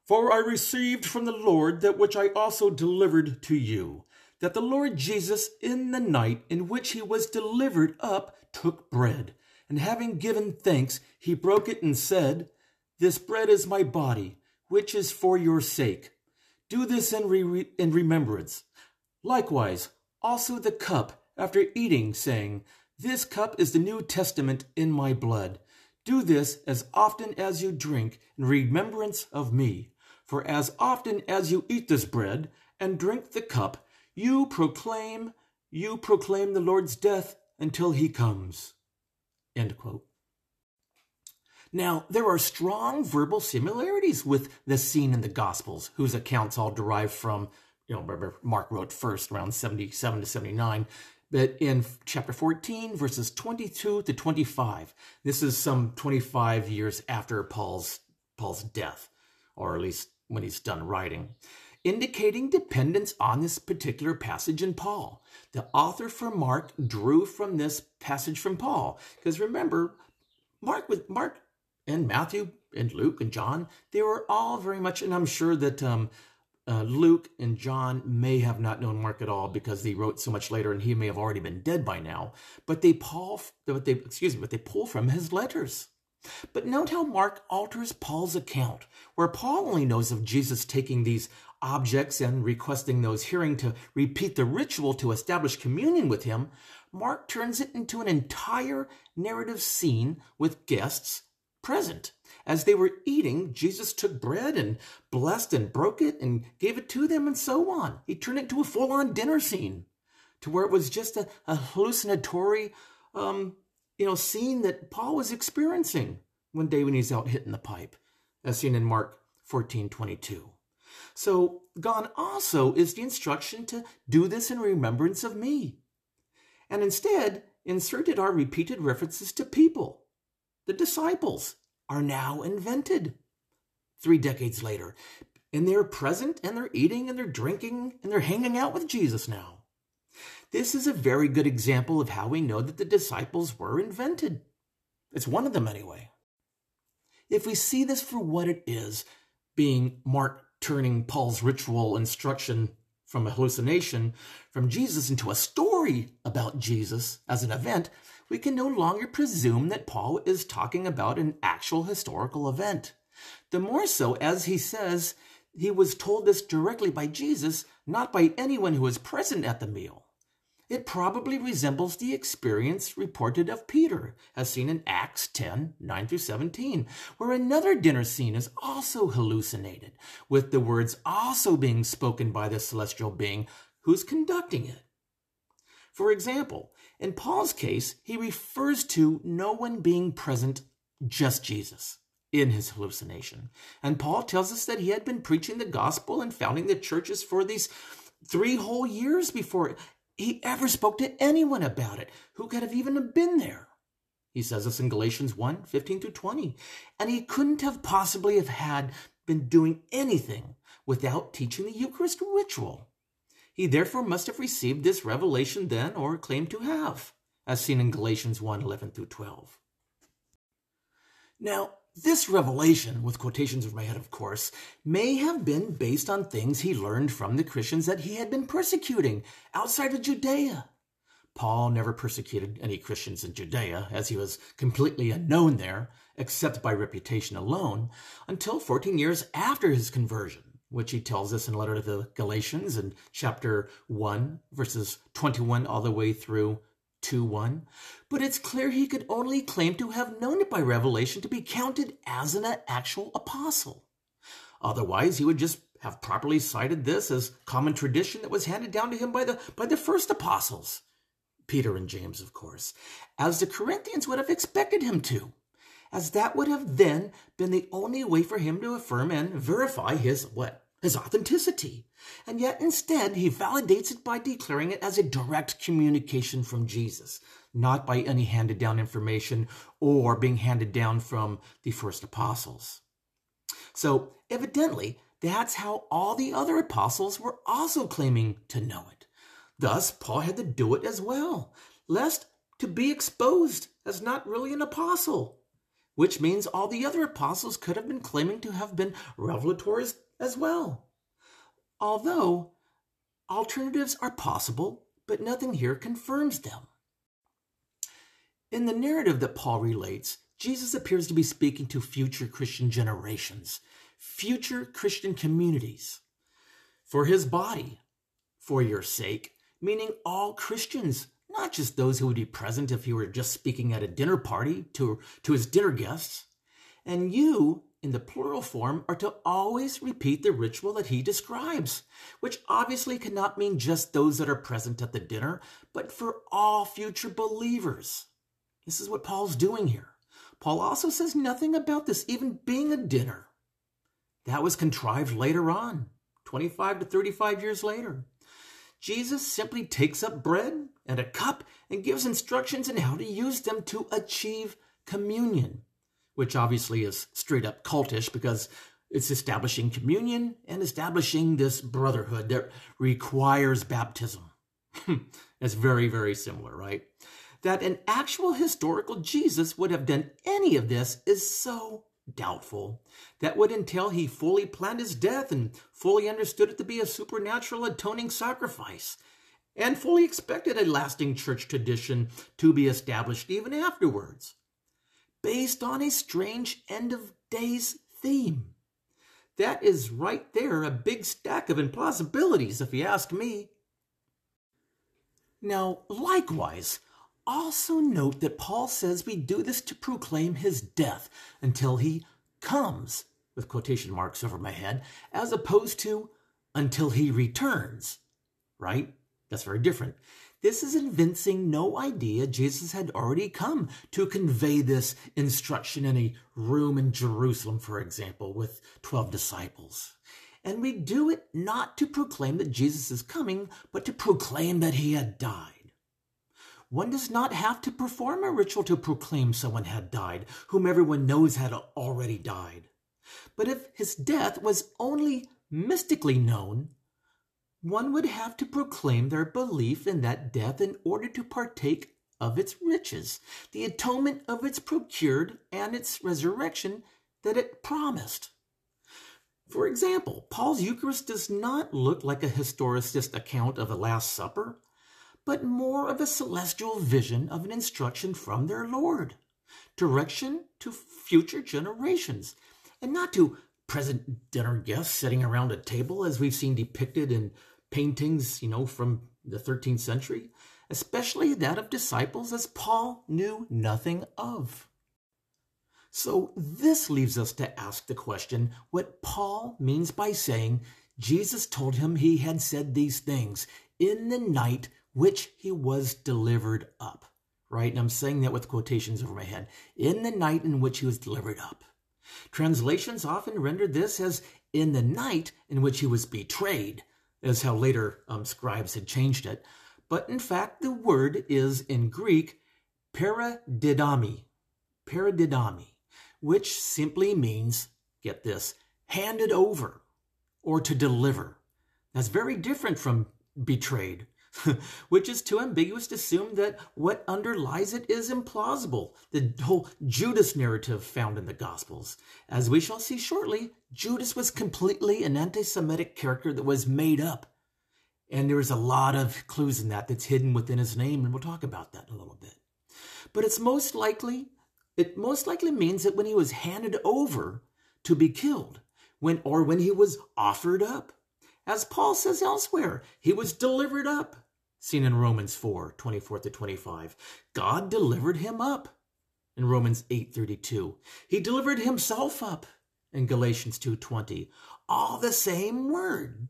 For I received from the Lord that which I also delivered to you, that the Lord Jesus, in the night in which he was delivered up, took bread, and having given thanks, he broke it and said, this bread is my body, which is for your sake. Do this in, re- in remembrance. Likewise, also the cup, after eating, saying, This cup is the New Testament in my blood. Do this as often as you drink in remembrance of me. For as often as you eat this bread and drink the cup, you proclaim, you proclaim the Lord's death until he comes. Now, there are strong verbal similarities with the scene in the Gospels, whose accounts all derive from, you know, Mark wrote first around 77 to 79. But in chapter 14, verses 22 to 25, this is some 25 years after Paul's, Paul's death, or at least when he's done writing, indicating dependence on this particular passage in Paul. The author for Mark drew from this passage from Paul. Because remember, Mark was Mark and Matthew and Luke and John, they were all very much, and I'm sure that um, uh, Luke and John may have not known Mark at all because he wrote so much later and he may have already been dead by now. But they Paul, but they excuse me, but they pull from his letters. But note how Mark alters Paul's account, where Paul only knows of Jesus taking these objects and requesting those hearing to repeat the ritual to establish communion with him. Mark turns it into an entire narrative scene with guests present. As they were eating, Jesus took bread and blessed and broke it and gave it to them and so on. He turned it into a full on dinner scene to where it was just a, a hallucinatory, um, you know, scene that Paul was experiencing one day when he's out hitting the pipe, as seen in Mark 14 22. So, gone also is the instruction to do this in remembrance of me. And instead, inserted are repeated references to people the disciples are now invented three decades later. And they're present and they're eating and they're drinking and they're hanging out with Jesus now. This is a very good example of how we know that the disciples were invented. It's one of them anyway. If we see this for what it is, being Mark turning Paul's ritual instruction from a hallucination from Jesus into a story about Jesus as an event, we can no longer presume that Paul is talking about an actual historical event. The more so as he says he was told this directly by Jesus, not by anyone who was present at the meal. It probably resembles the experience reported of Peter, as seen in Acts 10 9 through 17, where another dinner scene is also hallucinated, with the words also being spoken by the celestial being who's conducting it. For example, in Paul's case, he refers to no one being present, just Jesus, in his hallucination. And Paul tells us that he had been preaching the gospel and founding the churches for these three whole years before he ever spoke to anyone about it who could have even been there. He says this in Galatians 1 15 through 20. And he couldn't have possibly have had been doing anything without teaching the Eucharist ritual. He therefore must have received this revelation then, or claimed to have, as seen in Galatians 1 11 through 12. Now, this revelation, with quotations of my head, of course, may have been based on things he learned from the Christians that he had been persecuting outside of Judea. Paul never persecuted any Christians in Judea, as he was completely unknown there, except by reputation alone, until 14 years after his conversion which he tells us in a letter to the Galatians in chapter 1, verses 21 all the way through 2 1. But it's clear he could only claim to have known it by revelation to be counted as an actual apostle. Otherwise, he would just have properly cited this as common tradition that was handed down to him by the, by the first apostles, Peter and James, of course, as the Corinthians would have expected him to. As that would have then been the only way for him to affirm and verify his what? His authenticity. And yet instead he validates it by declaring it as a direct communication from Jesus, not by any handed down information or being handed down from the first apostles. So evidently, that's how all the other apostles were also claiming to know it. Thus, Paul had to do it as well, lest to be exposed as not really an apostle, which means all the other apostles could have been claiming to have been revelators as well. Although alternatives are possible, but nothing here confirms them. In the narrative that Paul relates, Jesus appears to be speaking to future Christian generations, future Christian communities, for his body, for your sake, meaning all Christians, not just those who would be present if he were just speaking at a dinner party to, to his dinner guests. And you, in the plural form, are to always repeat the ritual that he describes, which obviously cannot mean just those that are present at the dinner, but for all future believers. This is what Paul's doing here. Paul also says nothing about this even being a dinner. That was contrived later on, 25 to 35 years later. Jesus simply takes up bread and a cup and gives instructions on how to use them to achieve communion, which obviously is straight up cultish because it's establishing communion and establishing this brotherhood that requires baptism. Hmm, that's very, very similar, right? That an actual historical Jesus would have done any of this is so doubtful. That would entail he fully planned his death and fully understood it to be a supernatural atoning sacrifice, and fully expected a lasting church tradition to be established even afterwards, based on a strange end of days theme. That is right there a big stack of implausibilities, if you ask me. Now, likewise, also note that Paul says we do this to proclaim his death until he comes, with quotation marks over my head, as opposed to until he returns, right? That's very different. This is evincing no idea Jesus had already come to convey this instruction in a room in Jerusalem, for example, with 12 disciples. And we do it not to proclaim that Jesus is coming, but to proclaim that he had died. One does not have to perform a ritual to proclaim someone had died, whom everyone knows had already died. But if his death was only mystically known, one would have to proclaim their belief in that death in order to partake of its riches, the atonement of its procured, and its resurrection that it promised. For example, Paul's Eucharist does not look like a historicist account of the Last Supper but more of a celestial vision of an instruction from their Lord, direction to future generations, and not to present dinner guests sitting around a table as we've seen depicted in paintings, you know, from the 13th century, especially that of disciples as Paul knew nothing of. So this leaves us to ask the question what Paul means by saying Jesus told him he had said these things in the night which he was delivered up. Right? And I'm saying that with quotations over my head. In the night in which he was delivered up. Translations often render this as in the night in which he was betrayed, as how later um, scribes had changed it. But in fact, the word is in Greek paradidomi, paradidomi, which simply means, get this, handed over or to deliver. That's very different from betrayed. which is too ambiguous to assume that what underlies it is implausible. The whole Judas narrative found in the Gospels. As we shall see shortly, Judas was completely an anti Semitic character that was made up. And there's a lot of clues in that that's hidden within his name, and we'll talk about that in a little bit. But it's most likely, it most likely means that when he was handed over to be killed, when or when he was offered up, as Paul says elsewhere, he was delivered up. Seen in Romans 4 24 to 25. God delivered him up. In Romans 8 32. He delivered himself up. In Galatians 2 20. All the same word.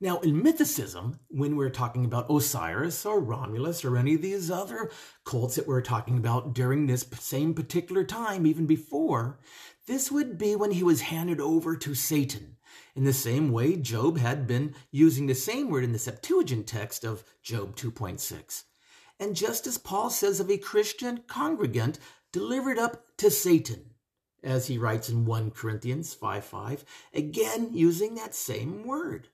Now, in mythicism, when we're talking about Osiris or Romulus or any of these other cults that we're talking about during this same particular time, even before, this would be when he was handed over to Satan. In the same way, Job had been using the same word in the Septuagint text of Job 2.6. And just as Paul says of a Christian congregant delivered up to Satan, as he writes in 1 Corinthians 5:5, 5, again using that same word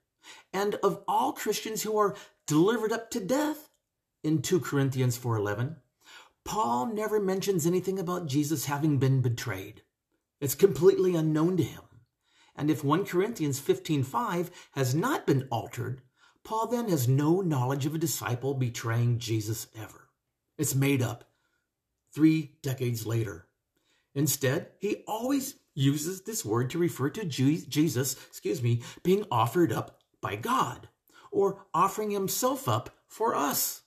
and of all Christians who are delivered up to death in 2 Corinthians 4:11, Paul never mentions anything about Jesus having been betrayed. It's completely unknown to him. And if 1 Corinthians 15:5 has not been altered, Paul then has no knowledge of a disciple betraying Jesus ever. It's made up 3 decades later. Instead, he always uses this word to refer to Jesus, excuse me, being offered up by God, or offering himself up for us.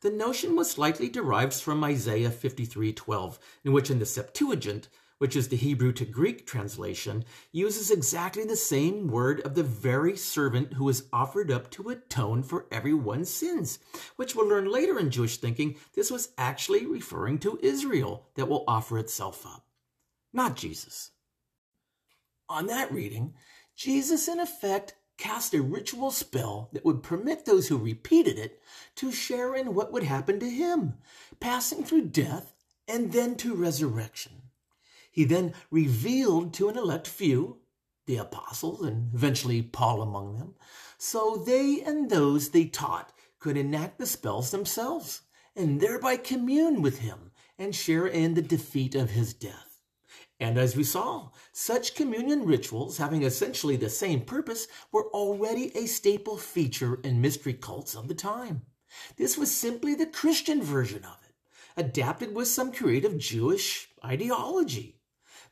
The notion was likely derived from Isaiah 53:12, in which in the Septuagint, which is the Hebrew to Greek translation, uses exactly the same word of the very servant who is offered up to atone for everyone's sins, which we'll learn later in Jewish thinking this was actually referring to Israel that will offer itself up, not Jesus. On that reading, Jesus in effect cast a ritual spell that would permit those who repeated it to share in what would happen to him, passing through death and then to resurrection. He then revealed to an elect few, the apostles, and eventually Paul among them, so they and those they taught could enact the spells themselves, and thereby commune with him and share in the defeat of his death. And as we saw, such communion rituals, having essentially the same purpose, were already a staple feature in mystery cults of the time. This was simply the Christian version of it, adapted with some creative Jewish ideology.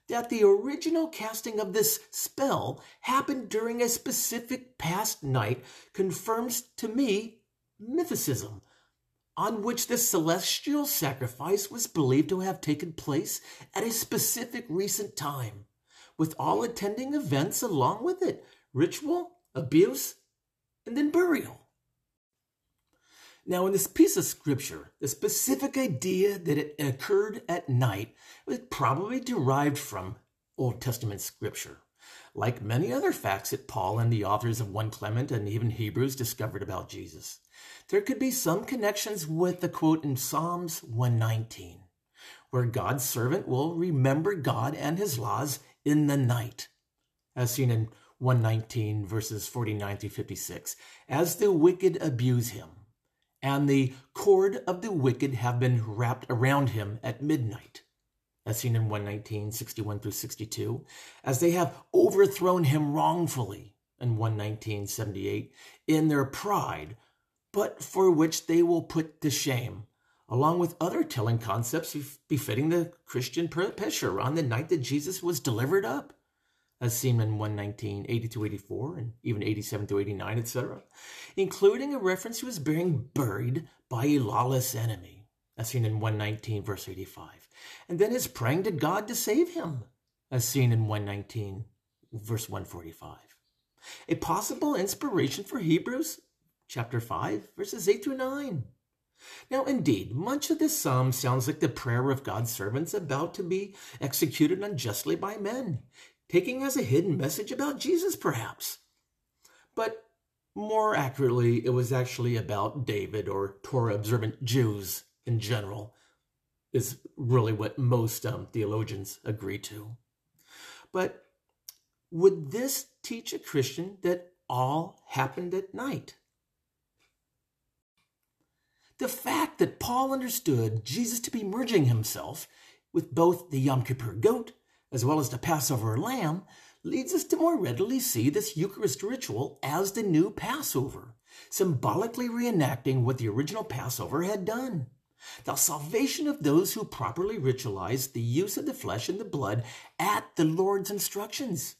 That the original casting of this spell happened during a specific past night confirms to me mythicism, on which the celestial sacrifice was believed to have taken place at a specific recent time, with all attending events along with it ritual, abuse, and then burial. Now, in this piece of scripture, the specific idea that it occurred at night was probably derived from Old Testament scripture, like many other facts that Paul and the authors of 1 Clement and even Hebrews discovered about Jesus there could be some connections with the quote in Psalms 119, where God's servant will remember God and his laws in the night, as seen in 119 verses 49 through 56, as the wicked abuse him, and the cord of the wicked have been wrapped around him at midnight, as seen in 119, 61 through 62, as they have overthrown him wrongfully, in 119, 78, in their pride, but for which they will put to shame, along with other telling concepts befitting the Christian picture on the night that Jesus was delivered up, as seen in 119, 80 to 84, and even 87 to 89, etc., including a reference to his being buried by a lawless enemy, as seen in 119, verse 85, and then his praying to God to save him, as seen in 119, verse 145. A possible inspiration for Hebrews chapter 5, verses 8 through 9. Now, indeed, much of this psalm sounds like the prayer of God's servants about to be executed unjustly by men, taking as a hidden message about Jesus, perhaps. But more accurately, it was actually about David or Torah observant Jews in general, is really what most um, theologians agree to. But would this teach a Christian that all happened at night? The fact that Paul understood Jesus to be merging himself with both the Yom Kippur goat as well as the Passover lamb leads us to more readily see this Eucharist ritual as the new Passover, symbolically reenacting what the original Passover had done. The salvation of those who properly ritualized the use of the flesh and the blood at the Lord's instructions.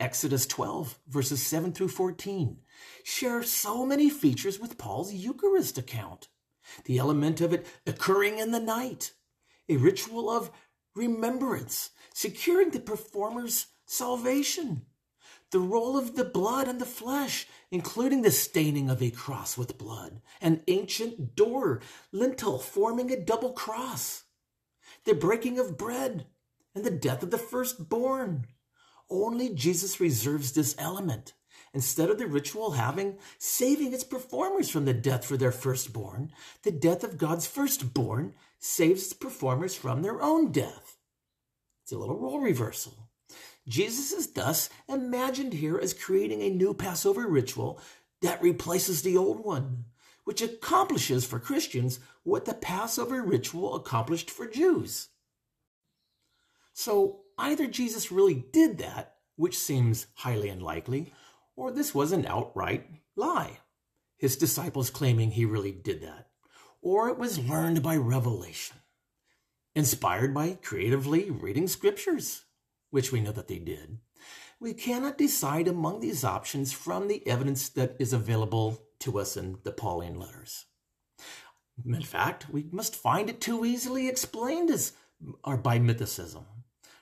Exodus 12, verses 7 through 14, share so many features with Paul's Eucharist account. The element of it occurring in the night, a ritual of remembrance, securing the performer's salvation. the role of the blood and the flesh, including the staining of a cross with blood, an ancient door lintel forming a double cross, the breaking of bread, and the death of the firstborn. Only Jesus reserves this element. Instead of the ritual having saving its performers from the death for their firstborn, the death of God's firstborn saves its performers from their own death. It's a little role reversal. Jesus is thus imagined here as creating a new Passover ritual that replaces the old one, which accomplishes for Christians what the Passover ritual accomplished for Jews. So either Jesus really did that, which seems highly unlikely, or this was an outright lie. His disciples claiming he really did that, or it was learned by revelation, inspired by creatively reading scriptures, which we know that they did. We cannot decide among these options from the evidence that is available to us in the Pauline letters. In fact, we must find it too easily explained as or by mythicism.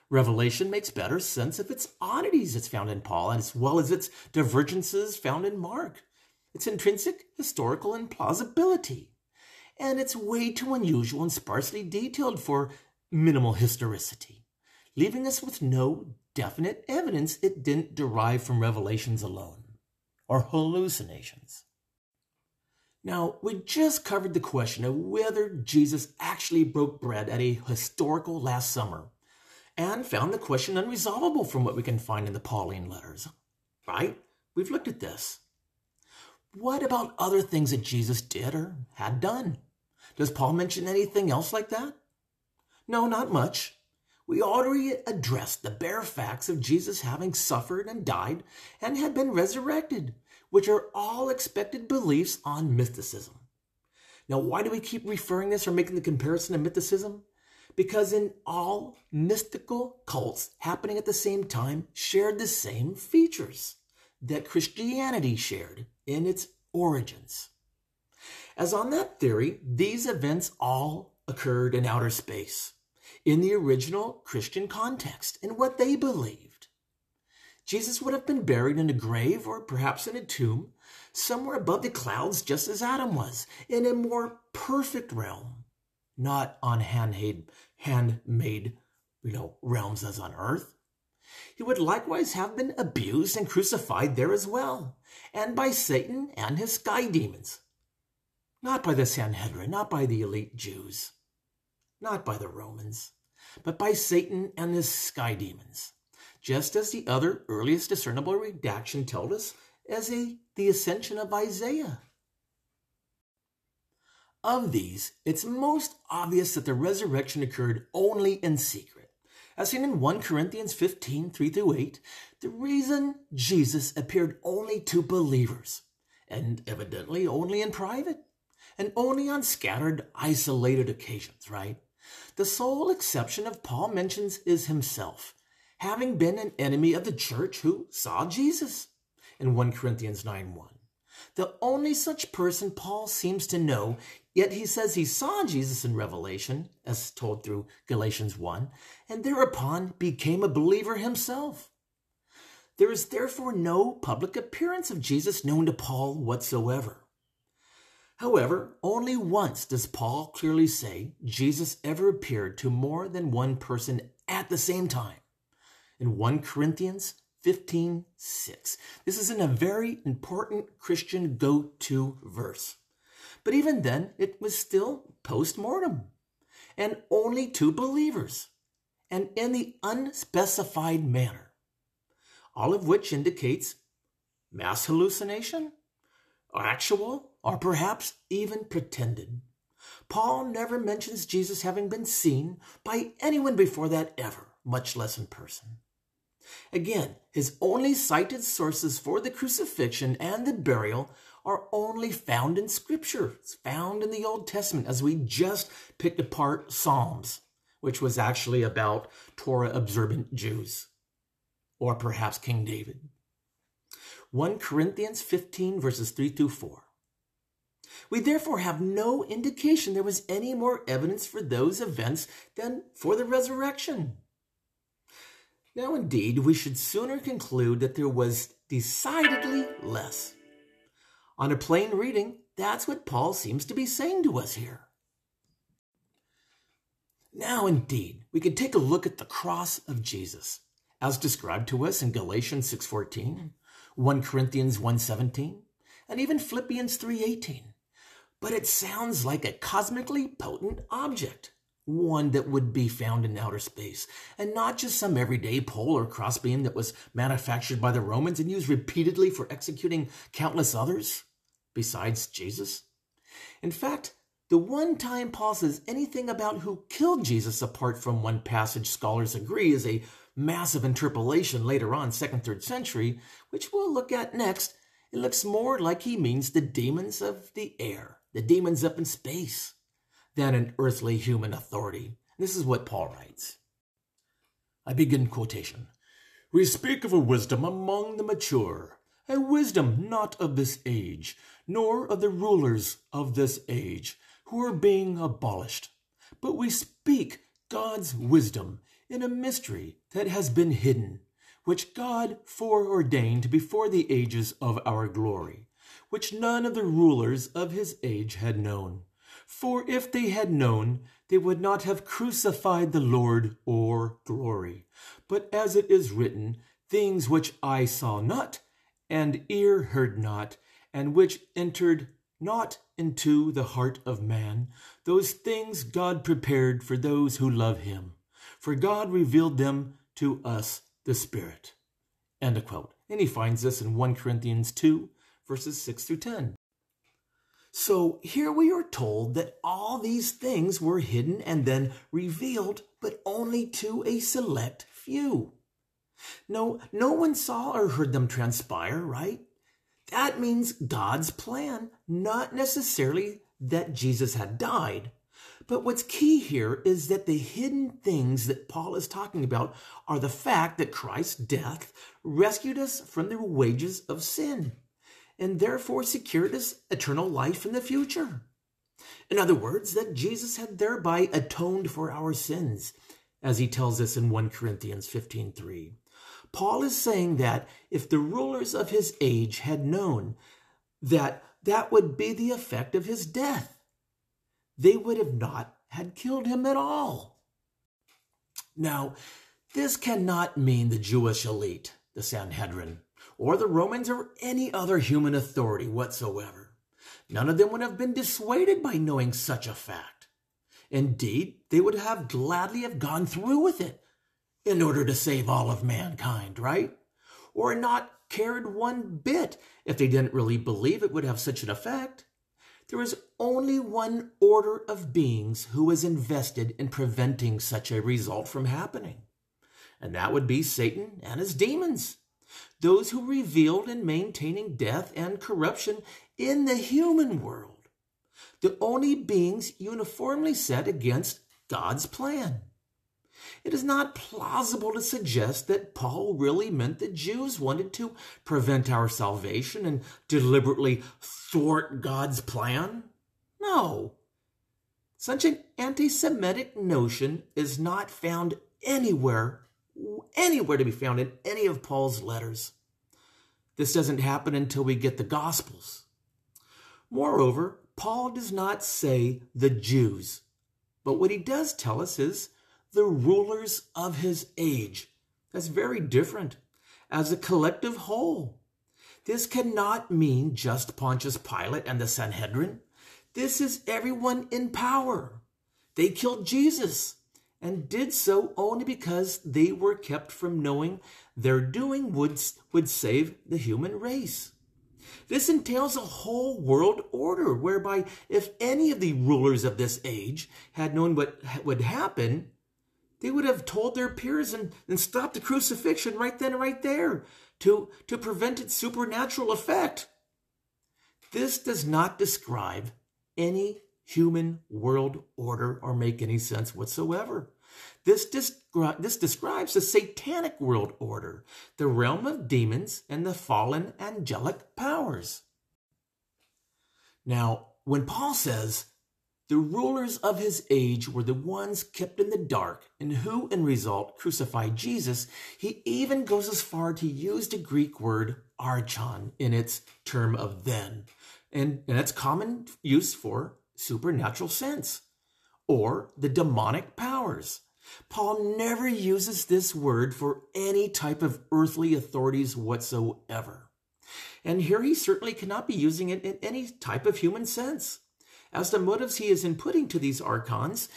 Revelation makes better sense of its oddities it's found in Paul, as well as its divergences found in Mark, its intrinsic historical implausibility, and it's way too unusual and sparsely detailed for minimal historicity, leaving us with no definite evidence it didn't derive from revelations alone, or hallucinations. Now, we just covered the question of whether Jesus actually broke bread at a historical Last Supper and found the question unresolvable from what we can find in the Pauline letters. Right? We've looked at this. What about other things that Jesus did or had done? Does Paul mention anything else like that? No, not much. We already addressed the bare facts of Jesus having suffered and died and had been resurrected, which are all expected beliefs on mythicism. Now, why do we keep referring this or making the comparison to mythicism? because in all mystical cults happening at the same time shared the same features that Christianity shared in its origins. As on that theory, these events all occurred in outer space, in the original Christian context, in what they believed. Jesus would have been buried in a grave or perhaps in a tomb, somewhere above the clouds, just as Adam was, in a more perfect realm, not on handmade, handmade, you know, realms as on earth. He would likewise have been abused and crucified there as well, and by Satan and his sky demons. Not by the Sanhedrin, not by the elite Jews, not by the Romans, but by Satan and his sky demons, just as the other earliest discernible redaction told us as a, the ascension of Isaiah of these, it's most obvious that the resurrection occurred only in secret. As seen in 1 Corinthians 15 3 through 8, the reason Jesus appeared only to believers, and evidently only in private, and only on scattered, isolated occasions, right? The sole exception of Paul mentions is himself, having been an enemy of the church who saw Jesus in 1 Corinthians 9 1. The only such person Paul seems to know Yet he says he saw Jesus in Revelation, as told through Galatians 1, and thereupon became a believer himself. There is therefore no public appearance of Jesus known to Paul whatsoever. However, only once does Paul clearly say Jesus ever appeared to more than one person at the same time. In 1 Corinthians 15 6. This is in a very important Christian go to verse. But even then, it was still post mortem, and only two believers, and in the unspecified manner, all of which indicates mass hallucination, actual, or perhaps even pretended. Paul never mentions Jesus having been seen by anyone before that ever, much less in person. Again, his only cited sources for the crucifixion and the burial are only found in Scripture. It's found in the Old Testament, as we just picked apart Psalms, which was actually about Torah observant Jews, or perhaps King David. 1 Corinthians 15, verses 3 through 4. We therefore have no indication there was any more evidence for those events than for the resurrection. Now, indeed, we should sooner conclude that there was decidedly less. On a plain reading, that's what Paul seems to be saying to us here. Now, indeed, we can take a look at the cross of Jesus, as described to us in Galatians 6.14, 1 Corinthians 1.17, and even Philippians 3.18. But it sounds like a cosmically potent object, one that would be found in outer space, and not just some everyday pole or crossbeam that was manufactured by the Romans and used repeatedly for executing countless others besides Jesus. In fact, the one time Paul says anything about who killed Jesus, apart from one passage scholars agree is a massive interpolation later on, second, third century, which we'll look at next, it looks more like he means the demons of the air, the demons up in space, than an earthly human authority. This is what Paul writes. I begin quotation. We speak of a wisdom among the mature, a wisdom not of this age, nor of the rulers of this age who are being abolished. But we speak God's wisdom in a mystery that has been hidden, which God foreordained before the ages of our glory, which none of the rulers of his age had known. For if they had known, they would not have crucified the Lord or glory. But as it is written, things which eye saw not, and ear heard not, and which entered not into the heart of man, those things God prepared for those who love him. For God revealed them to us, the Spirit. End of quote. And he finds this in 1 Corinthians 2, verses 6 through 10. So here we are told that all these things were hidden and then revealed, but only to a select few. No, no one saw or heard them transpire, right? That means God's plan, not necessarily that Jesus had died. But what's key here is that the hidden things that Paul is talking about are the fact that Christ's death rescued us from the wages of sin and therefore secured us eternal life in the future. In other words, that Jesus had thereby atoned for our sins, as he tells us in 1 Corinthians 15:3. Paul is saying that if the rulers of his age had known that that would be the effect of his death, they would have not had killed him at all. Now, this cannot mean the Jewish elite, the Sanhedrin, or the Romans or any other human authority whatsoever. None of them would have been dissuaded by knowing such a fact. Indeed, they would have gladly have gone through with it in order to save all of mankind, right? Or not cared one bit if they didn't really believe it would have such an effect. There is only one order of beings who is invested in preventing such a result from happening, and that would be Satan and his demons, those who revealed and maintaining death and corruption in the human world, the only beings uniformly set against God's plan. It is not plausible to suggest that Paul really meant the Jews wanted to prevent our salvation and deliberately thwart God's plan. No. Such an anti Semitic notion is not found anywhere, anywhere to be found in any of Paul's letters. This doesn't happen until we get the Gospels. Moreover, Paul does not say the Jews, but what he does tell us is the rulers of his age. That's very different as a collective whole. This cannot mean just Pontius Pilate and the Sanhedrin. This is everyone in power. They killed Jesus and did so only because they were kept from knowing their doing would, would save the human race. This entails a whole world order whereby if any of the rulers of this age had known what would happen, they would have told their peers and, and stopped the crucifixion right then and right there to, to prevent its supernatural effect. This does not describe any human world order or make any sense whatsoever. This, descri- this describes the satanic world order, the realm of demons and the fallen angelic powers. Now, when Paul says The rulers of his age were the ones kept in the dark, and who, in result, crucified Jesus. He even goes as far to use the Greek word archon in its term of then, and, and its common use for supernatural sense, or the demonic powers. Paul never uses this word for any type of earthly authorities whatsoever. And here he certainly cannot be using it in any type of human sense as the motives he is inputting to these archons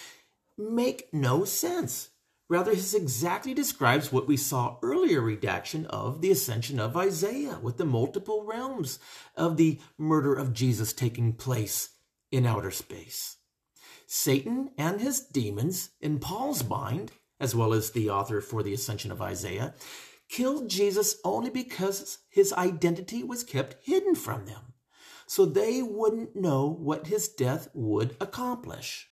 make no sense. Rather, this exactly describes what we saw earlier redaction of the ascension of Isaiah with the multiple realms of the murder of Jesus taking place in outer space. Satan and his demons, in Paul's mind, as well as the author for the ascension of Isaiah, killed Jesus only because his identity was kept hidden from them so they wouldn't know what his death would accomplish.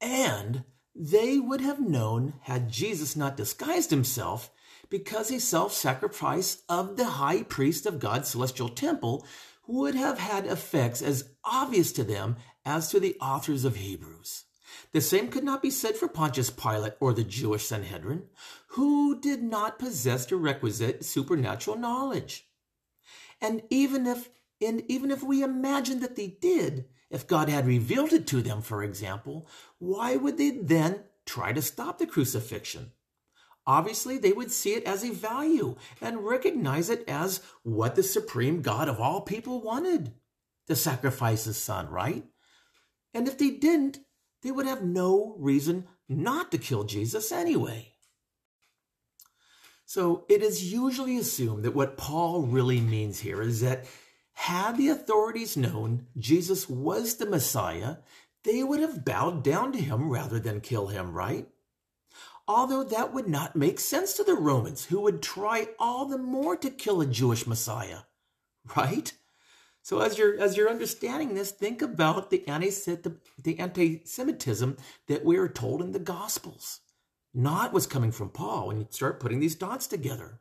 And they would have known had Jesus not disguised himself because a self sacrifice of the high priest of God's celestial temple would have had effects as obvious to them as to the authors of Hebrews. The same could not be said for Pontius Pilate or the Jewish Sanhedrin, who did not possess the requisite supernatural knowledge. And even if and even if we imagine that they did, if God had revealed it to them, for example, why would they then try to stop the crucifixion? Obviously, they would see it as a value and recognize it as what the supreme God of all people wanted to sacrifice his son, right? And if they didn't, they would have no reason not to kill Jesus anyway. So it is usually assumed that what Paul really means here is that had the authorities known Jesus was the Messiah, they would have bowed down to him rather than kill him, right? Although that would not make sense to the Romans, who would try all the more to kill a Jewish Messiah, right? So as you're as you're understanding this, think about the the anti-Semitism that we are told in the Gospels, not what's coming from Paul when you start putting these dots together.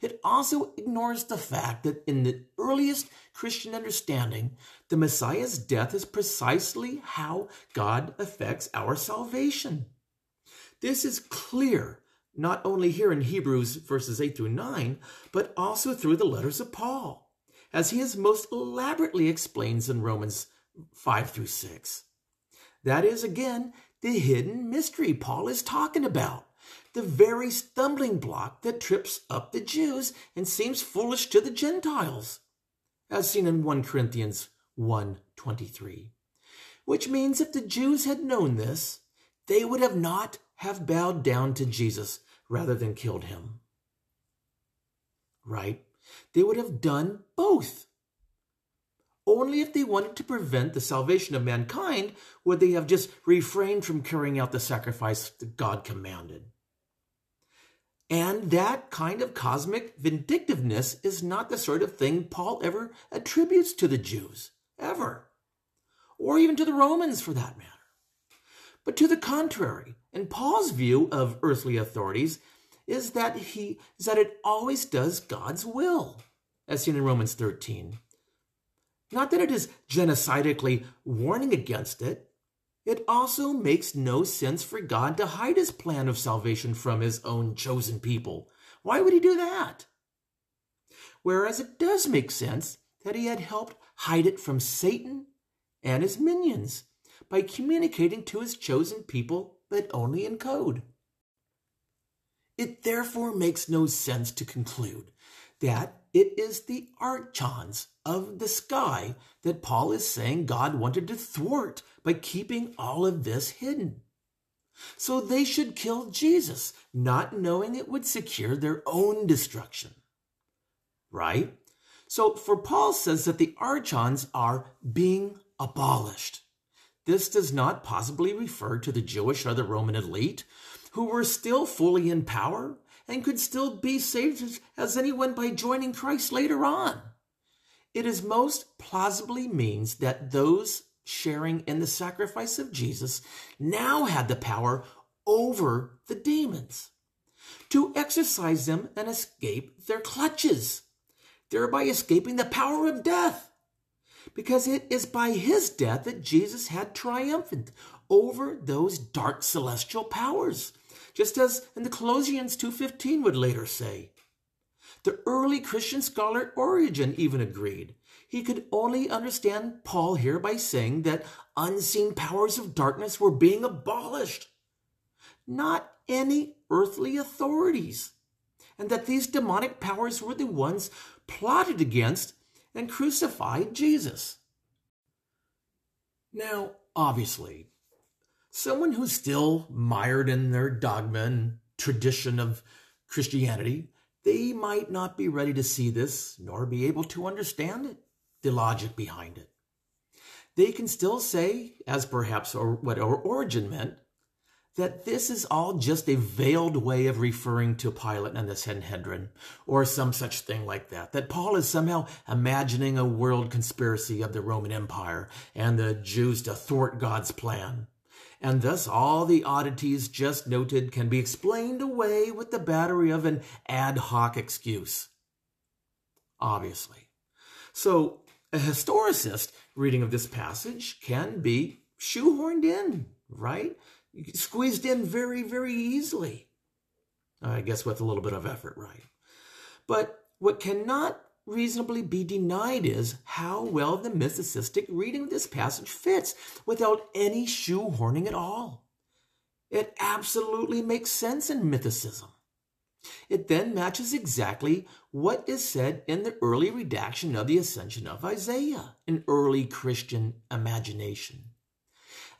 It also ignores the fact that in the earliest Christian understanding, the Messiah's death is precisely how God affects our salvation. This is clear not only here in Hebrews verses 8 through 9, but also through the letters of Paul, as he most elaborately explains in Romans 5 through 6. That is, again, the hidden mystery Paul is talking about the very stumbling block that trips up the Jews and seems foolish to the Gentiles, as seen in 1 Corinthians 1:23. Which means if the Jews had known this, they would have not have bowed down to Jesus rather than killed him. Right? They would have done both. Only if they wanted to prevent the salvation of mankind would they have just refrained from carrying out the sacrifice that God commanded. And that kind of cosmic vindictiveness is not the sort of thing Paul ever attributes to the Jews, ever, or even to the Romans for that matter. But to the contrary, in Paul's view of earthly authorities, is that he is that it always does God's will, as seen in Romans 13. Not that it is genocidically warning against it, it also makes no sense for God to hide his plan of salvation from his own chosen people. Why would he do that? Whereas it does make sense that he had helped hide it from Satan and his minions by communicating to his chosen people, but only in code. It therefore makes no sense to conclude that it is the archons of the sky that Paul is saying God wanted to thwart by keeping all of this hidden. So they should kill Jesus, not knowing it would secure their own destruction. Right? So, for Paul says that the archons are being abolished. This does not possibly refer to the Jewish or the Roman elite, who were still fully in power and could still be saved as anyone by joining Christ later on. It is most plausibly means that those sharing in the sacrifice of Jesus now had the power over the demons to exorcise them and escape their clutches, thereby escaping the power of death. Because it is by his death that Jesus had triumphant over those dark celestial powers, just as in the Colossians 2.15 would later say. The early Christian scholar Origen even agreed. He could only understand Paul here by saying that unseen powers of darkness were being abolished, not any earthly authorities, and that these demonic powers were the ones plotted against and crucified Jesus. Now, obviously, someone who's still mired in their dogma and tradition of Christianity, they might not be ready to see this nor be able to understand it, the logic behind it. They can still say, as perhaps or what Origen meant, that this is all just a veiled way of referring to Pilate and the Sanhedrin, or some such thing like that. That Paul is somehow imagining a world conspiracy of the Roman Empire and the Jews to thwart God's plan. And thus all the oddities just noted can be explained away with the battery of an ad hoc excuse. Obviously. So, a historicist reading of this passage can be shoehorned in, right? Squeezed in very, very easily. I guess with a little bit of effort, right? But what cannot reasonably be denied is how well the mysticistic reading of this passage fits without any shoehorning at all. It absolutely makes sense in mythicism. It then matches exactly what is said in the early redaction of the Ascension of Isaiah, an early Christian imagination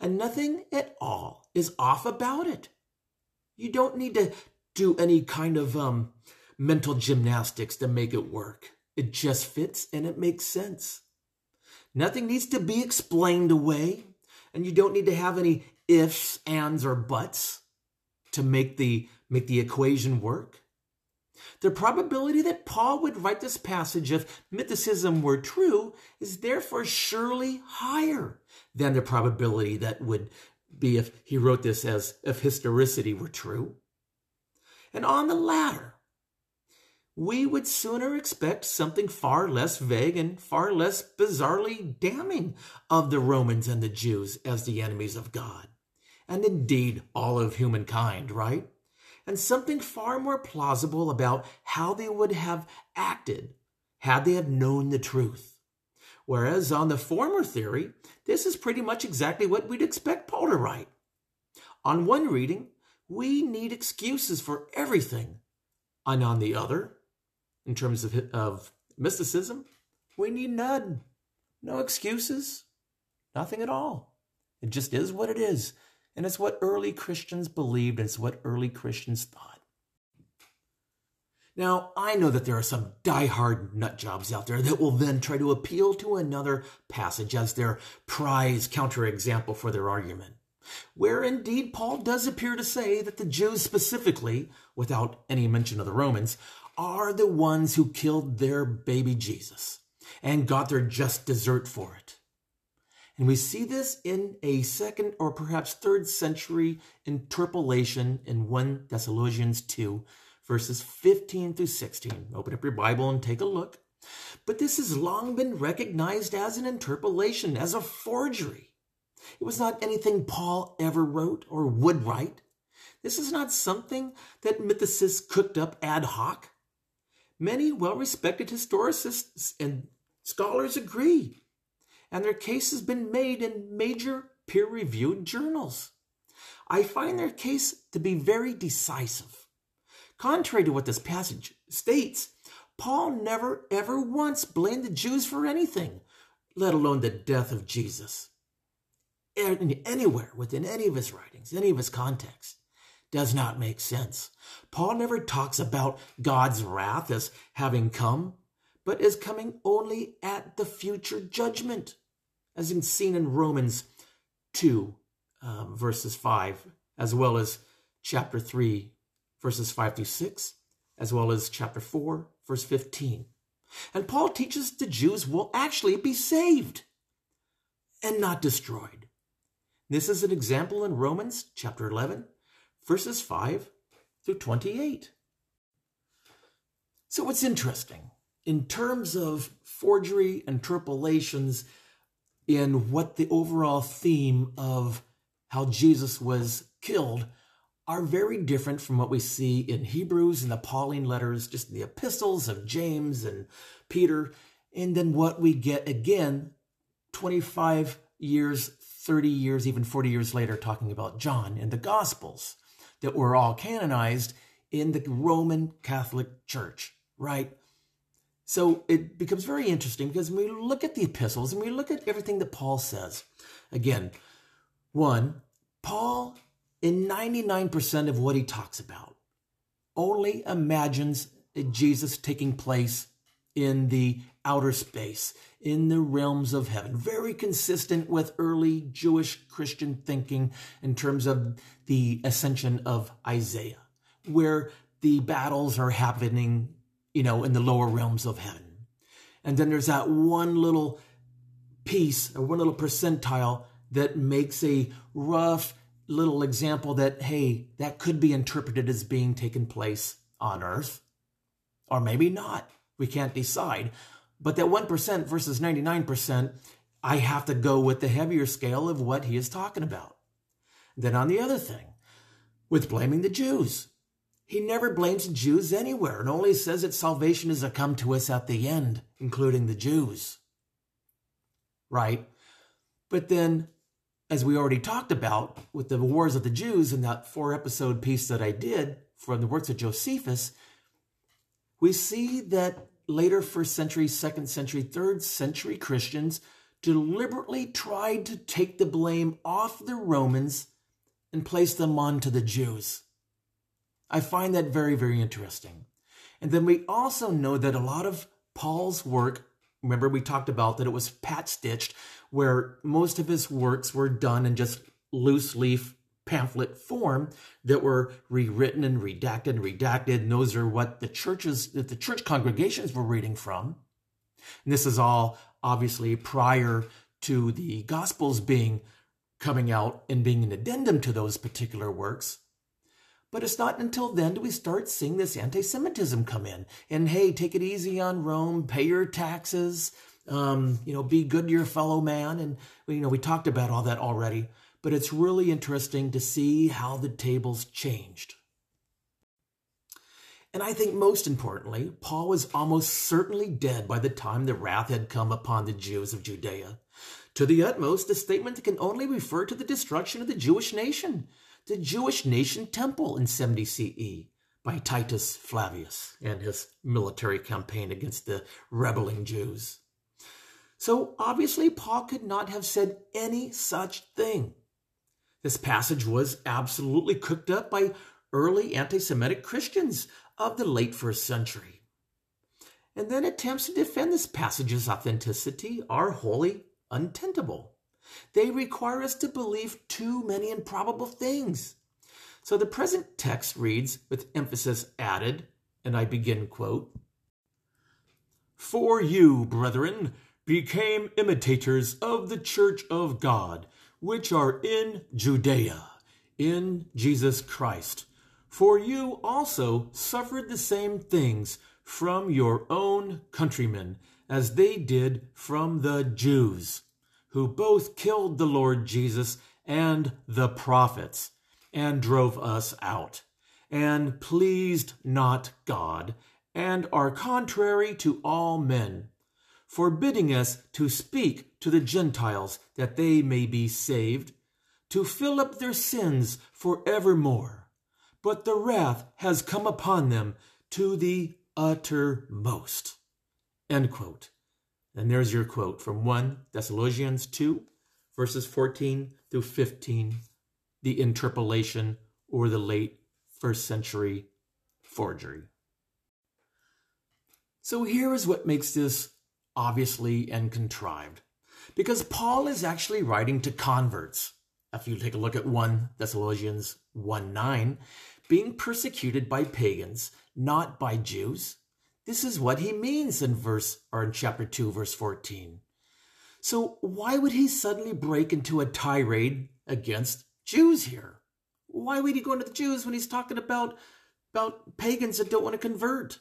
and nothing at all is off about it. You don't need to do any kind of um, mental gymnastics to make it work. It just fits and it makes sense. Nothing needs to be explained away, and you don't need to have any ifs, ands, or buts to make the make the equation work. The probability that Paul would write this passage if mythicism were true is therefore surely higher than the probability that would be if he wrote this as if historicity were true. And on the latter, we would sooner expect something far less vague and far less bizarrely damning of the Romans and the Jews as the enemies of God, and indeed all of humankind, right? And something far more plausible about how they would have acted had they have known the truth. Whereas on the former theory, this is pretty much exactly what we'd expect Paul to write. On one reading, we need excuses for everything. And on the other, in terms of, of mythicism, we need none. No excuses. Nothing at all. It just is what it is. And it's what early Christians believed, and it's what early Christians thought. Now, I know that there are some die-hard nut jobs out there that will then try to appeal to another passage as their prize counterexample for their argument, where indeed Paul does appear to say that the Jews specifically, without any mention of the Romans, are the ones who killed their baby Jesus and got their just desert for it. And we see this in a second or perhaps third century interpolation in 1 Thessalonians 2, verses 15 through 16. Open up your Bible and take a look. But this has long been recognized as an interpolation, as a forgery. It was not anything Paul ever wrote or would write. This is not something that mythicists cooked up ad hoc. Many well respected historicists and scholars agree, and their case has been made in major peer reviewed journals. I find their case to be very decisive. Contrary to what this passage states, Paul never ever once blamed the Jews for anything, let alone the death of Jesus. Anywhere within any of his writings, any of his context, does not make sense. Paul never talks about God's wrath as having come, but as coming only at the future judgment, as in seen in Romans 2, um, verses 5, as well as chapter 3, verses 5 through 6, as well as chapter 4, verse 15. And Paul teaches the Jews will actually be saved and not destroyed. This is an example in Romans chapter 11, verses 5 through 28. So what's interesting in terms of forgery and interpolations in what the overall theme of how Jesus was killed are very different from what we see in Hebrews and the Pauline letters, just the epistles of James and Peter, and then what we get again 25 years, 30 years, even 40 years later, talking about John in the Gospels that were all canonized in the Roman Catholic Church, right? So it becomes very interesting because when we look at the epistles and we look at everything that Paul says, again, one, Paul, in 99% of what he talks about, only imagines Jesus taking place in the outer space, in the realms of heaven. Very consistent with early Jewish Christian thinking in terms of the ascension of Isaiah, where the battles are happening you know, in the lower realms of heaven. And then there's that one little piece or one little percentile that makes a rough little example that, hey, that could be interpreted as being taken place on earth, or maybe not. We can't decide. But that 1% versus 99%, I have to go with the heavier scale of what he is talking about. Then on the other thing, with blaming the Jews. He never blames Jews anywhere and only says that salvation is to come to us at the end, including the Jews. Right? But then, as we already talked about with the Wars of the Jews in that four episode piece that I did from the works of Josephus, we see that later first century, second century, third century Christians deliberately tried to take the blame off the Romans and place them onto the Jews. I find that very, very interesting. And then we also know that a lot of Paul's work, remember we talked about that it was pat stitched, where most of his works were done in just loose leaf pamphlet form that were rewritten and redacted and redacted. And those are what the churches, that the church congregations were reading from. And this is all obviously prior to the Gospels being coming out and being an addendum to those particular works. But it's not until then do we start seeing this anti Semitism come in. And hey, take it easy on Rome, pay your taxes, um, you know, be good to your fellow man. And, you know, we talked about all that already. But it's really interesting to see how the tables changed. And I think most importantly, Paul was almost certainly dead by the time the wrath had come upon the Jews of Judea. To the utmost, the statement can only refer to the destruction of the Jewish nation the Jewish nation temple in 70 CE by Titus Flavius and his military campaign against the rebelling Jews. So obviously, Paul could not have said any such thing. This passage was absolutely cooked up by early anti Semitic Christians of the late first century. And then attempts to defend this passage's authenticity are wholly untenable. They require us to believe too many improbable things. So the present text reads with emphasis added, and I begin quote, For you, brethren, became imitators of the church of God, which are in Judea, in Jesus Christ. For you also suffered the same things from your own countrymen as they did from the Jews who both killed the Lord Jesus and the prophets, and drove us out, and pleased not God, and are contrary to all men, forbidding us to speak to the Gentiles that they may be saved, to fill up their sins for evermore. But the wrath has come upon them to the uttermost. End quote. And there's your quote from 1 Thessalonians 2, verses 14 through 15, the interpolation or the late first century forgery. So here is what makes this obviously and contrived. Because Paul is actually writing to converts. If you take a look at 1 Thessalonians 1 9, being persecuted by pagans, not by Jews, this is what he means in verse or in chapter 2 verse 14. So why would he suddenly break into a tirade against Jews here? Why would he go into the Jews when he's talking about about pagans that don't want to convert?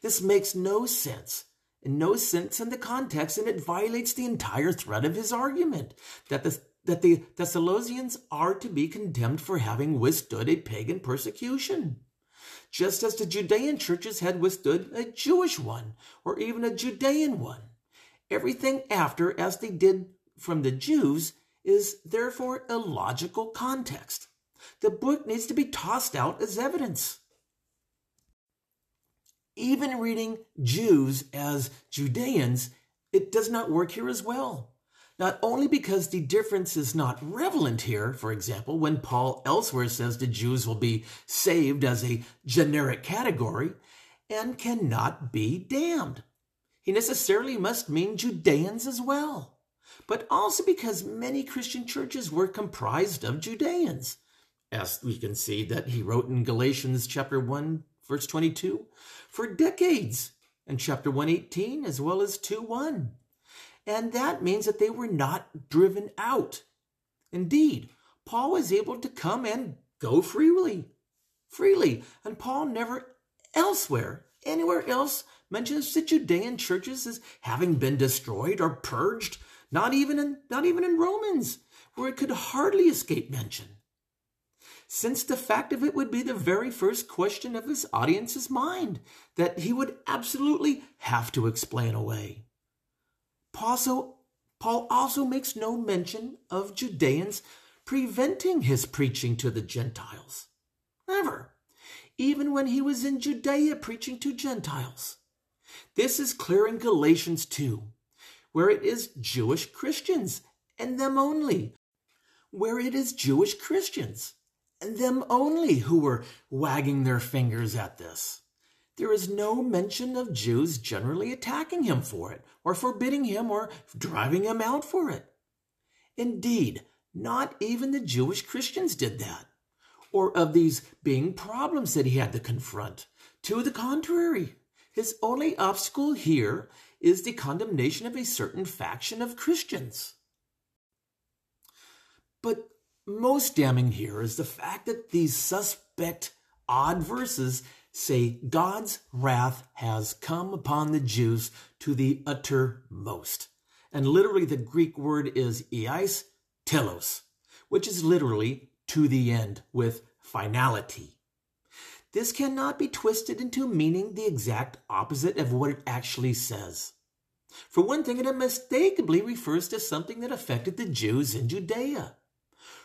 This makes no sense, and no sense in the context, and it violates the entire thread of his argument that the that the Thessalonians are to be condemned for having withstood a pagan persecution, just as the Judean churches had withstood a Jewish one or even a Judean one. Everything after, as they did from the Jews, is therefore a logical context. The book needs to be tossed out as evidence. Even reading Jews as Judeans, it does not work here as well. Not only because the difference is not relevant here, for example, when Paul elsewhere says the Jews will be saved as a generic category and cannot be damned. He necessarily must mean Judeans as well, but also because many Christian churches were comprised of Judeans, as we can see that he wrote in Galatians chapter 1 verse 22 for decades, and chapter 118 as well as 2 1. And that means that they were not driven out. Indeed, Paul was able to come and go freely. Freely. And Paul never elsewhere, anywhere else, mentions the Judean churches as having been destroyed or purged, not even in, not even in Romans, where it could hardly escape mention. Since the fact of it would be the very first question of his audience's mind that he would absolutely have to explain away. Paul also makes no mention of Judeans preventing his preaching to the Gentiles. Never. Even when he was in Judea preaching to Gentiles. This is clear in Galatians 2, where it is Jewish Christians and them only, where it is Jewish Christians and them only who were wagging their fingers at this. There is no mention of Jews generally attacking him for it, or forbidding him, or driving him out for it. Indeed, not even the Jewish Christians did that, or of these being problems that he had to confront. To the contrary, his only obstacle here is the condemnation of a certain faction of Christians. But most damning here is the fact that these suspect odd verses say God's wrath has come upon the Jews to the uttermost. And literally, the Greek word is eis telos, which is literally to the end with finality. This cannot be twisted into meaning the exact opposite of what it actually says. For one thing, it unmistakably refers to something that affected the Jews in Judea.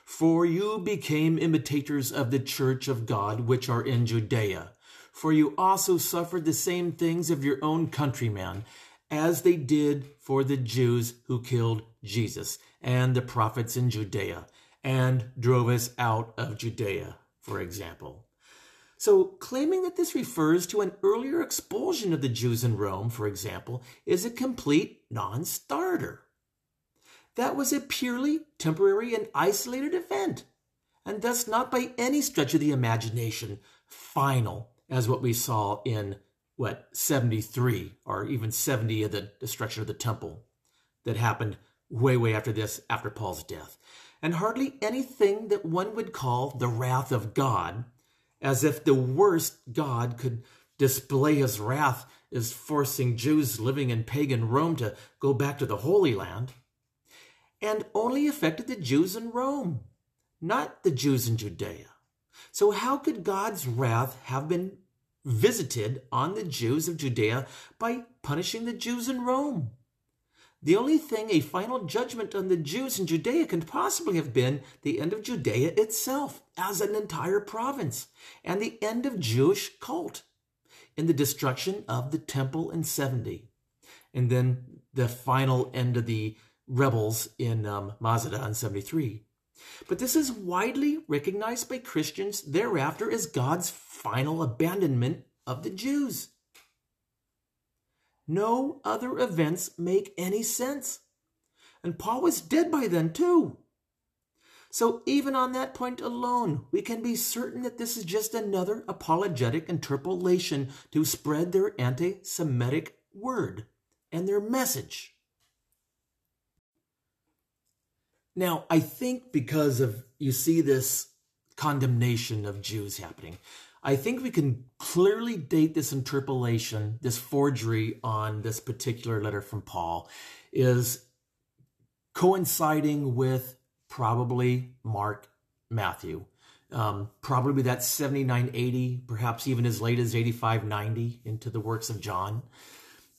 For you became imitators of the church of God which are in Judea for you also suffered the same things of your own countrymen, as they did for the Jews who killed Jesus and the prophets in Judea and drove us out of Judea, for example. So, claiming that this refers to an earlier expulsion of the Jews in Rome, for example, is a complete non starter. That was a purely temporary and isolated event, and thus not by any stretch of the imagination final as what we saw in what 73 or even 70 of the destruction of the temple that happened way way after this after Paul's death. And hardly anything that one would call the wrath of God as if the worst God could display his wrath is forcing Jews living in pagan Rome to go back to the Holy Land and only affected the Jews in Rome not the Jews in Judea so, how could God's wrath have been visited on the Jews of Judea by punishing the Jews in Rome? The only thing a final judgment on the Jews in Judea can possibly have been the end of Judea itself as an entire province and the end of Jewish cult in the destruction of the temple in 70 and then the final end of the rebels in um, Masada in 73. But this is widely recognized by Christians thereafter as God's final abandonment of the Jews. No other events make any sense. And Paul was dead by then, too. So, even on that point alone, we can be certain that this is just another apologetic interpolation to spread their anti Semitic word and their message. Now, I think because of you see this condemnation of Jews happening, I think we can clearly date this interpolation, this forgery on this particular letter from Paul, is coinciding with probably Mark, Matthew. Um, probably that 79, 80, perhaps even as late as 85, 90 into the works of John.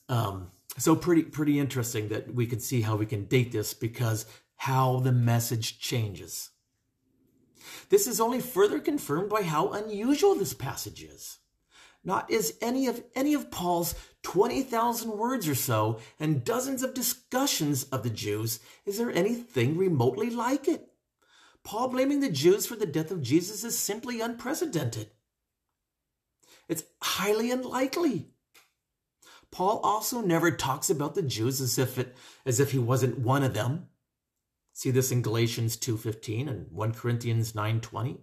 Um, so pretty, pretty interesting that we can see how we can date this because how the message changes. This is only further confirmed by how unusual this passage is. Not is any of any of Paul's 20,000 words or so and dozens of discussions of the Jews is there anything remotely like it. Paul blaming the Jews for the death of Jesus is simply unprecedented. It's highly unlikely. Paul also never talks about the Jews as if it as if he wasn't one of them. See this in Galatians 2:15 and 1 Corinthians 9:20,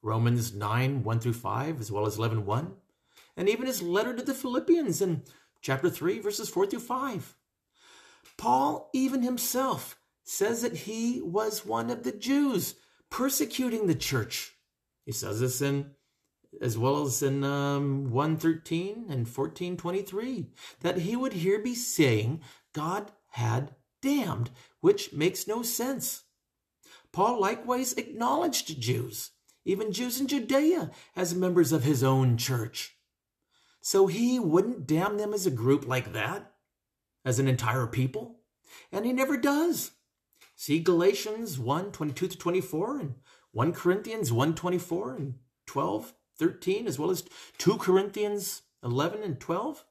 Romans 9 1 through 5, as well as 11 1, and even his letter to the Philippians in chapter 3, verses 4 through 5. Paul, even himself, says that he was one of the Jews persecuting the church. He says this in as well as in um, 113 and 1423 that he would here be saying God had damned, which makes no sense. Paul likewise acknowledged Jews, even Jews in Judea, as members of his own church. So he wouldn't damn them as a group like that, as an entire people, and he never does. See Galatians 1 22 to 24 and 1 Corinthians 1 24 and 12, 13, as well as 2 Corinthians 11 and 12,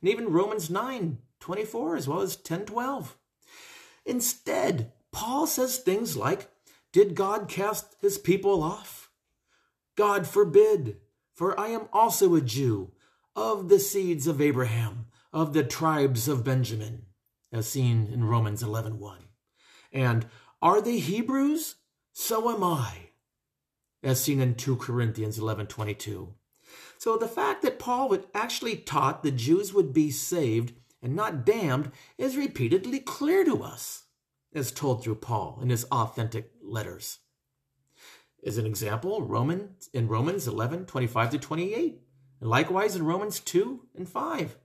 and even Romans 9 24, as well as 10 12. Instead, Paul says things like, Did God cast his people off? God forbid, for I am also a Jew, of the seeds of Abraham, of the tribes of Benjamin, as seen in Romans 11 1. And are they Hebrews? So am I, as seen in 2 Corinthians 11 22. So the fact that Paul would actually taught the Jews would be saved and not damned is repeatedly clear to us, as told through Paul in his authentic letters. As an example, Romans in Romans 11, 25 to 28, and likewise in Romans 2 and 5,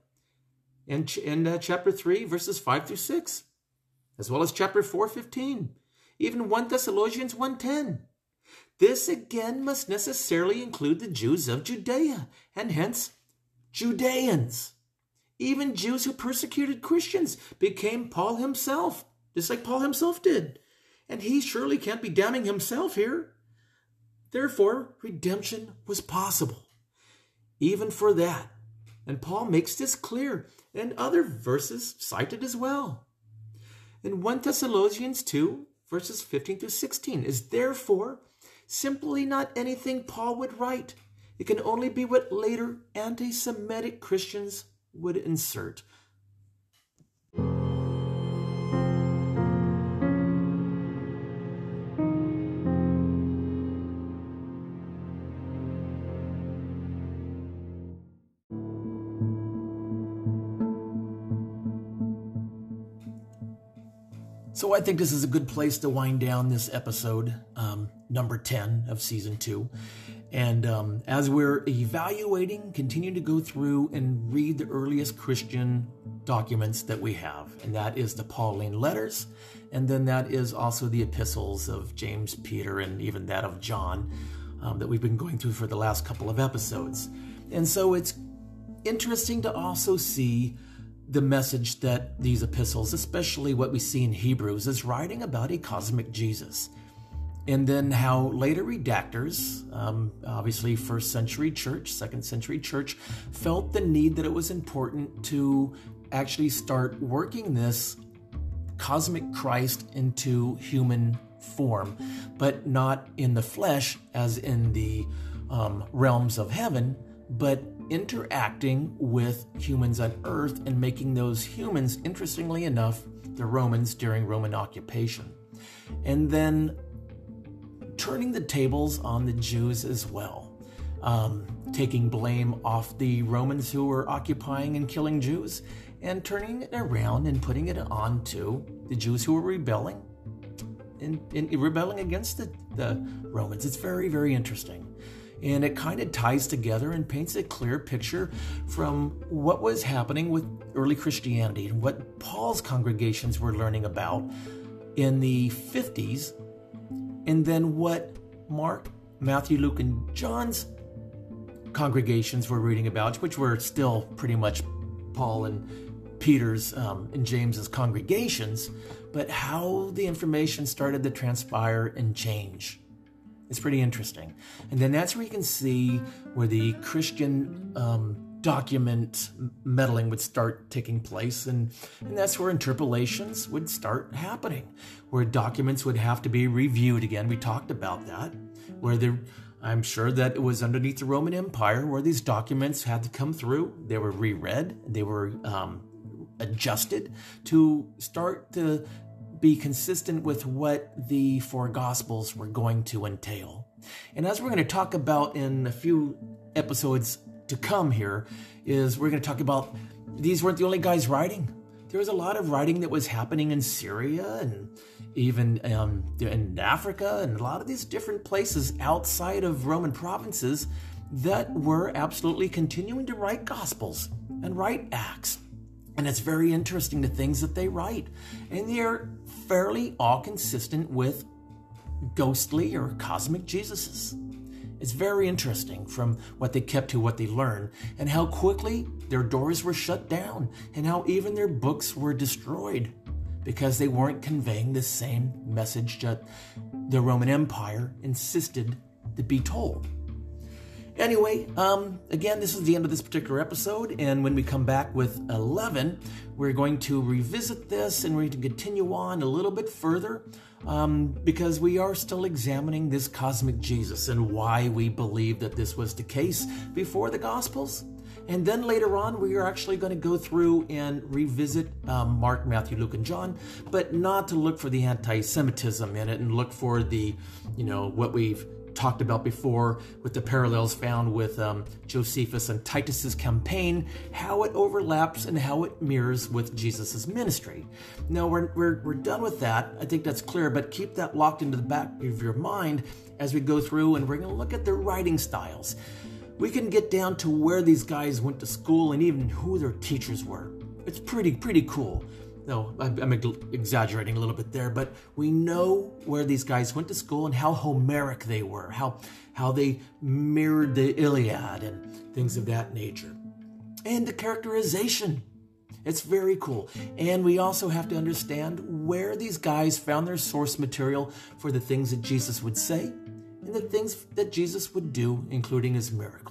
and in uh, chapter 3, verses 5 through 6, as well as chapter 4, 15, even 1 Thessalonians 1.10. This again must necessarily include the Jews of Judea, and hence Judeans. Even Jews who persecuted Christians became Paul himself, just like Paul himself did. And he surely can't be damning himself here. Therefore, redemption was possible, even for that. And Paul makes this clear, and other verses cited as well. In 1 Thessalonians 2, verses 15 through 16, is therefore simply not anything Paul would write. It can only be what later anti Semitic Christians would insert. So I think this is a good place to wind down this episode, um, number 10 of season two. And um, as we're evaluating, continue to go through and read the earliest Christian documents that we have. And that is the Pauline letters. And then that is also the epistles of James, Peter, and even that of John um, that we've been going through for the last couple of episodes. And so it's interesting to also see the message that these epistles, especially what we see in Hebrews, is writing about a cosmic Jesus and then how later redactors, um, obviously first century church, second century church, felt the need that it was important to actually start working this cosmic Christ into human form, but not in the flesh as in the um, realms of heaven, but interacting with humans on earth and making those humans, interestingly enough, the Romans during Roman occupation. And then turning the tables on the Jews as well, um, taking blame off the Romans who were occupying and killing Jews, and turning it around and putting it onto the Jews who were rebelling and, and rebelling against the, the Romans. It's very, very interesting. And it kind of ties together and paints a clear picture from what was happening with early Christianity and what Paul's congregations were learning about in the 50s, and then what Mark, Matthew, Luke, and John's congregations were reading about, which were still pretty much Paul and Peter's um, and James's congregations, but how the information started to transpire and change. It's pretty interesting. And then that's where you can see where the Christian um, document meddling would start taking place, and, and that's where interpolations would start happening, where documents would have to be reviewed again. We talked about that, where there I'm sure that it was underneath the Roman Empire where these documents had to come through. They were reread, they were um, adjusted to start to be consistent with what the four Gospels were going to entail. And as we're going to talk about in a few episodes to come here, is we're going to talk about these weren't the only guys writing. There was a lot of writing that was happening in Syria and even um, in Africa and a lot of these different places outside of Roman provinces that were absolutely continuing to write gospels and write acts. And it's very interesting the things that they write. And they're fairly all consistent with ghostly or cosmic Jesuses. It's very interesting from what they kept to what they learned, and how quickly their doors were shut down, and how even their books were destroyed because they weren't conveying the same message that the Roman Empire insisted to be told. Anyway, um, again, this is the end of this particular episode, and when we come back with 11, we're going to revisit this and we're going to continue on a little bit further um, because we are still examining this cosmic Jesus and why we believe that this was the case before the Gospels and then later on, we are actually going to go through and revisit um, Mark, Matthew, Luke, and John, but not to look for the anti Semitism in it and look for the, you know, what we've talked about before with the parallels found with um, Josephus and Titus's campaign, how it overlaps and how it mirrors with Jesus's ministry. Now, we're, we're, we're done with that. I think that's clear, but keep that locked into the back of your mind as we go through and we're going to look at their writing styles we can get down to where these guys went to school and even who their teachers were. It's pretty, pretty cool. No, I'm exaggerating a little bit there, but we know where these guys went to school and how Homeric they were, how, how they mirrored the Iliad and things of that nature. And the characterization. It's very cool. And we also have to understand where these guys found their source material for the things that Jesus would say and the things that Jesus would do, including his miracles.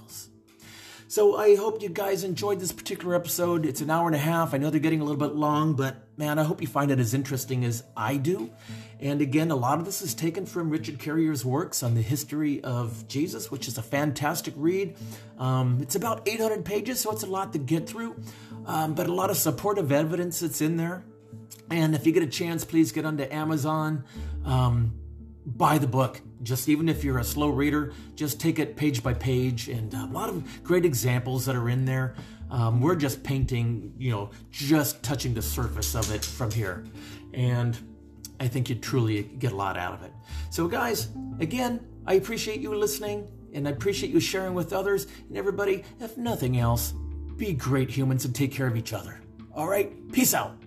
So I hope you guys enjoyed this particular episode. It's an hour and a half. I know they're getting a little bit long, but man, I hope you find it as interesting as I do. And again, a lot of this is taken from Richard Carrier's works on the history of Jesus, which is a fantastic read. Um, it's about 800 pages, so it's a lot to get through, um, but a lot of supportive evidence that's in there. And if you get a chance, please get onto Amazon. Um, buy the book. Just even if you're a slow reader, just take it page by page, and a lot of great examples that are in there. Um, we're just painting, you know, just touching the surface of it from here, and I think you'd truly get a lot out of it. So, guys, again, I appreciate you listening, and I appreciate you sharing with others. And everybody, if nothing else, be great humans and take care of each other. All right, peace out.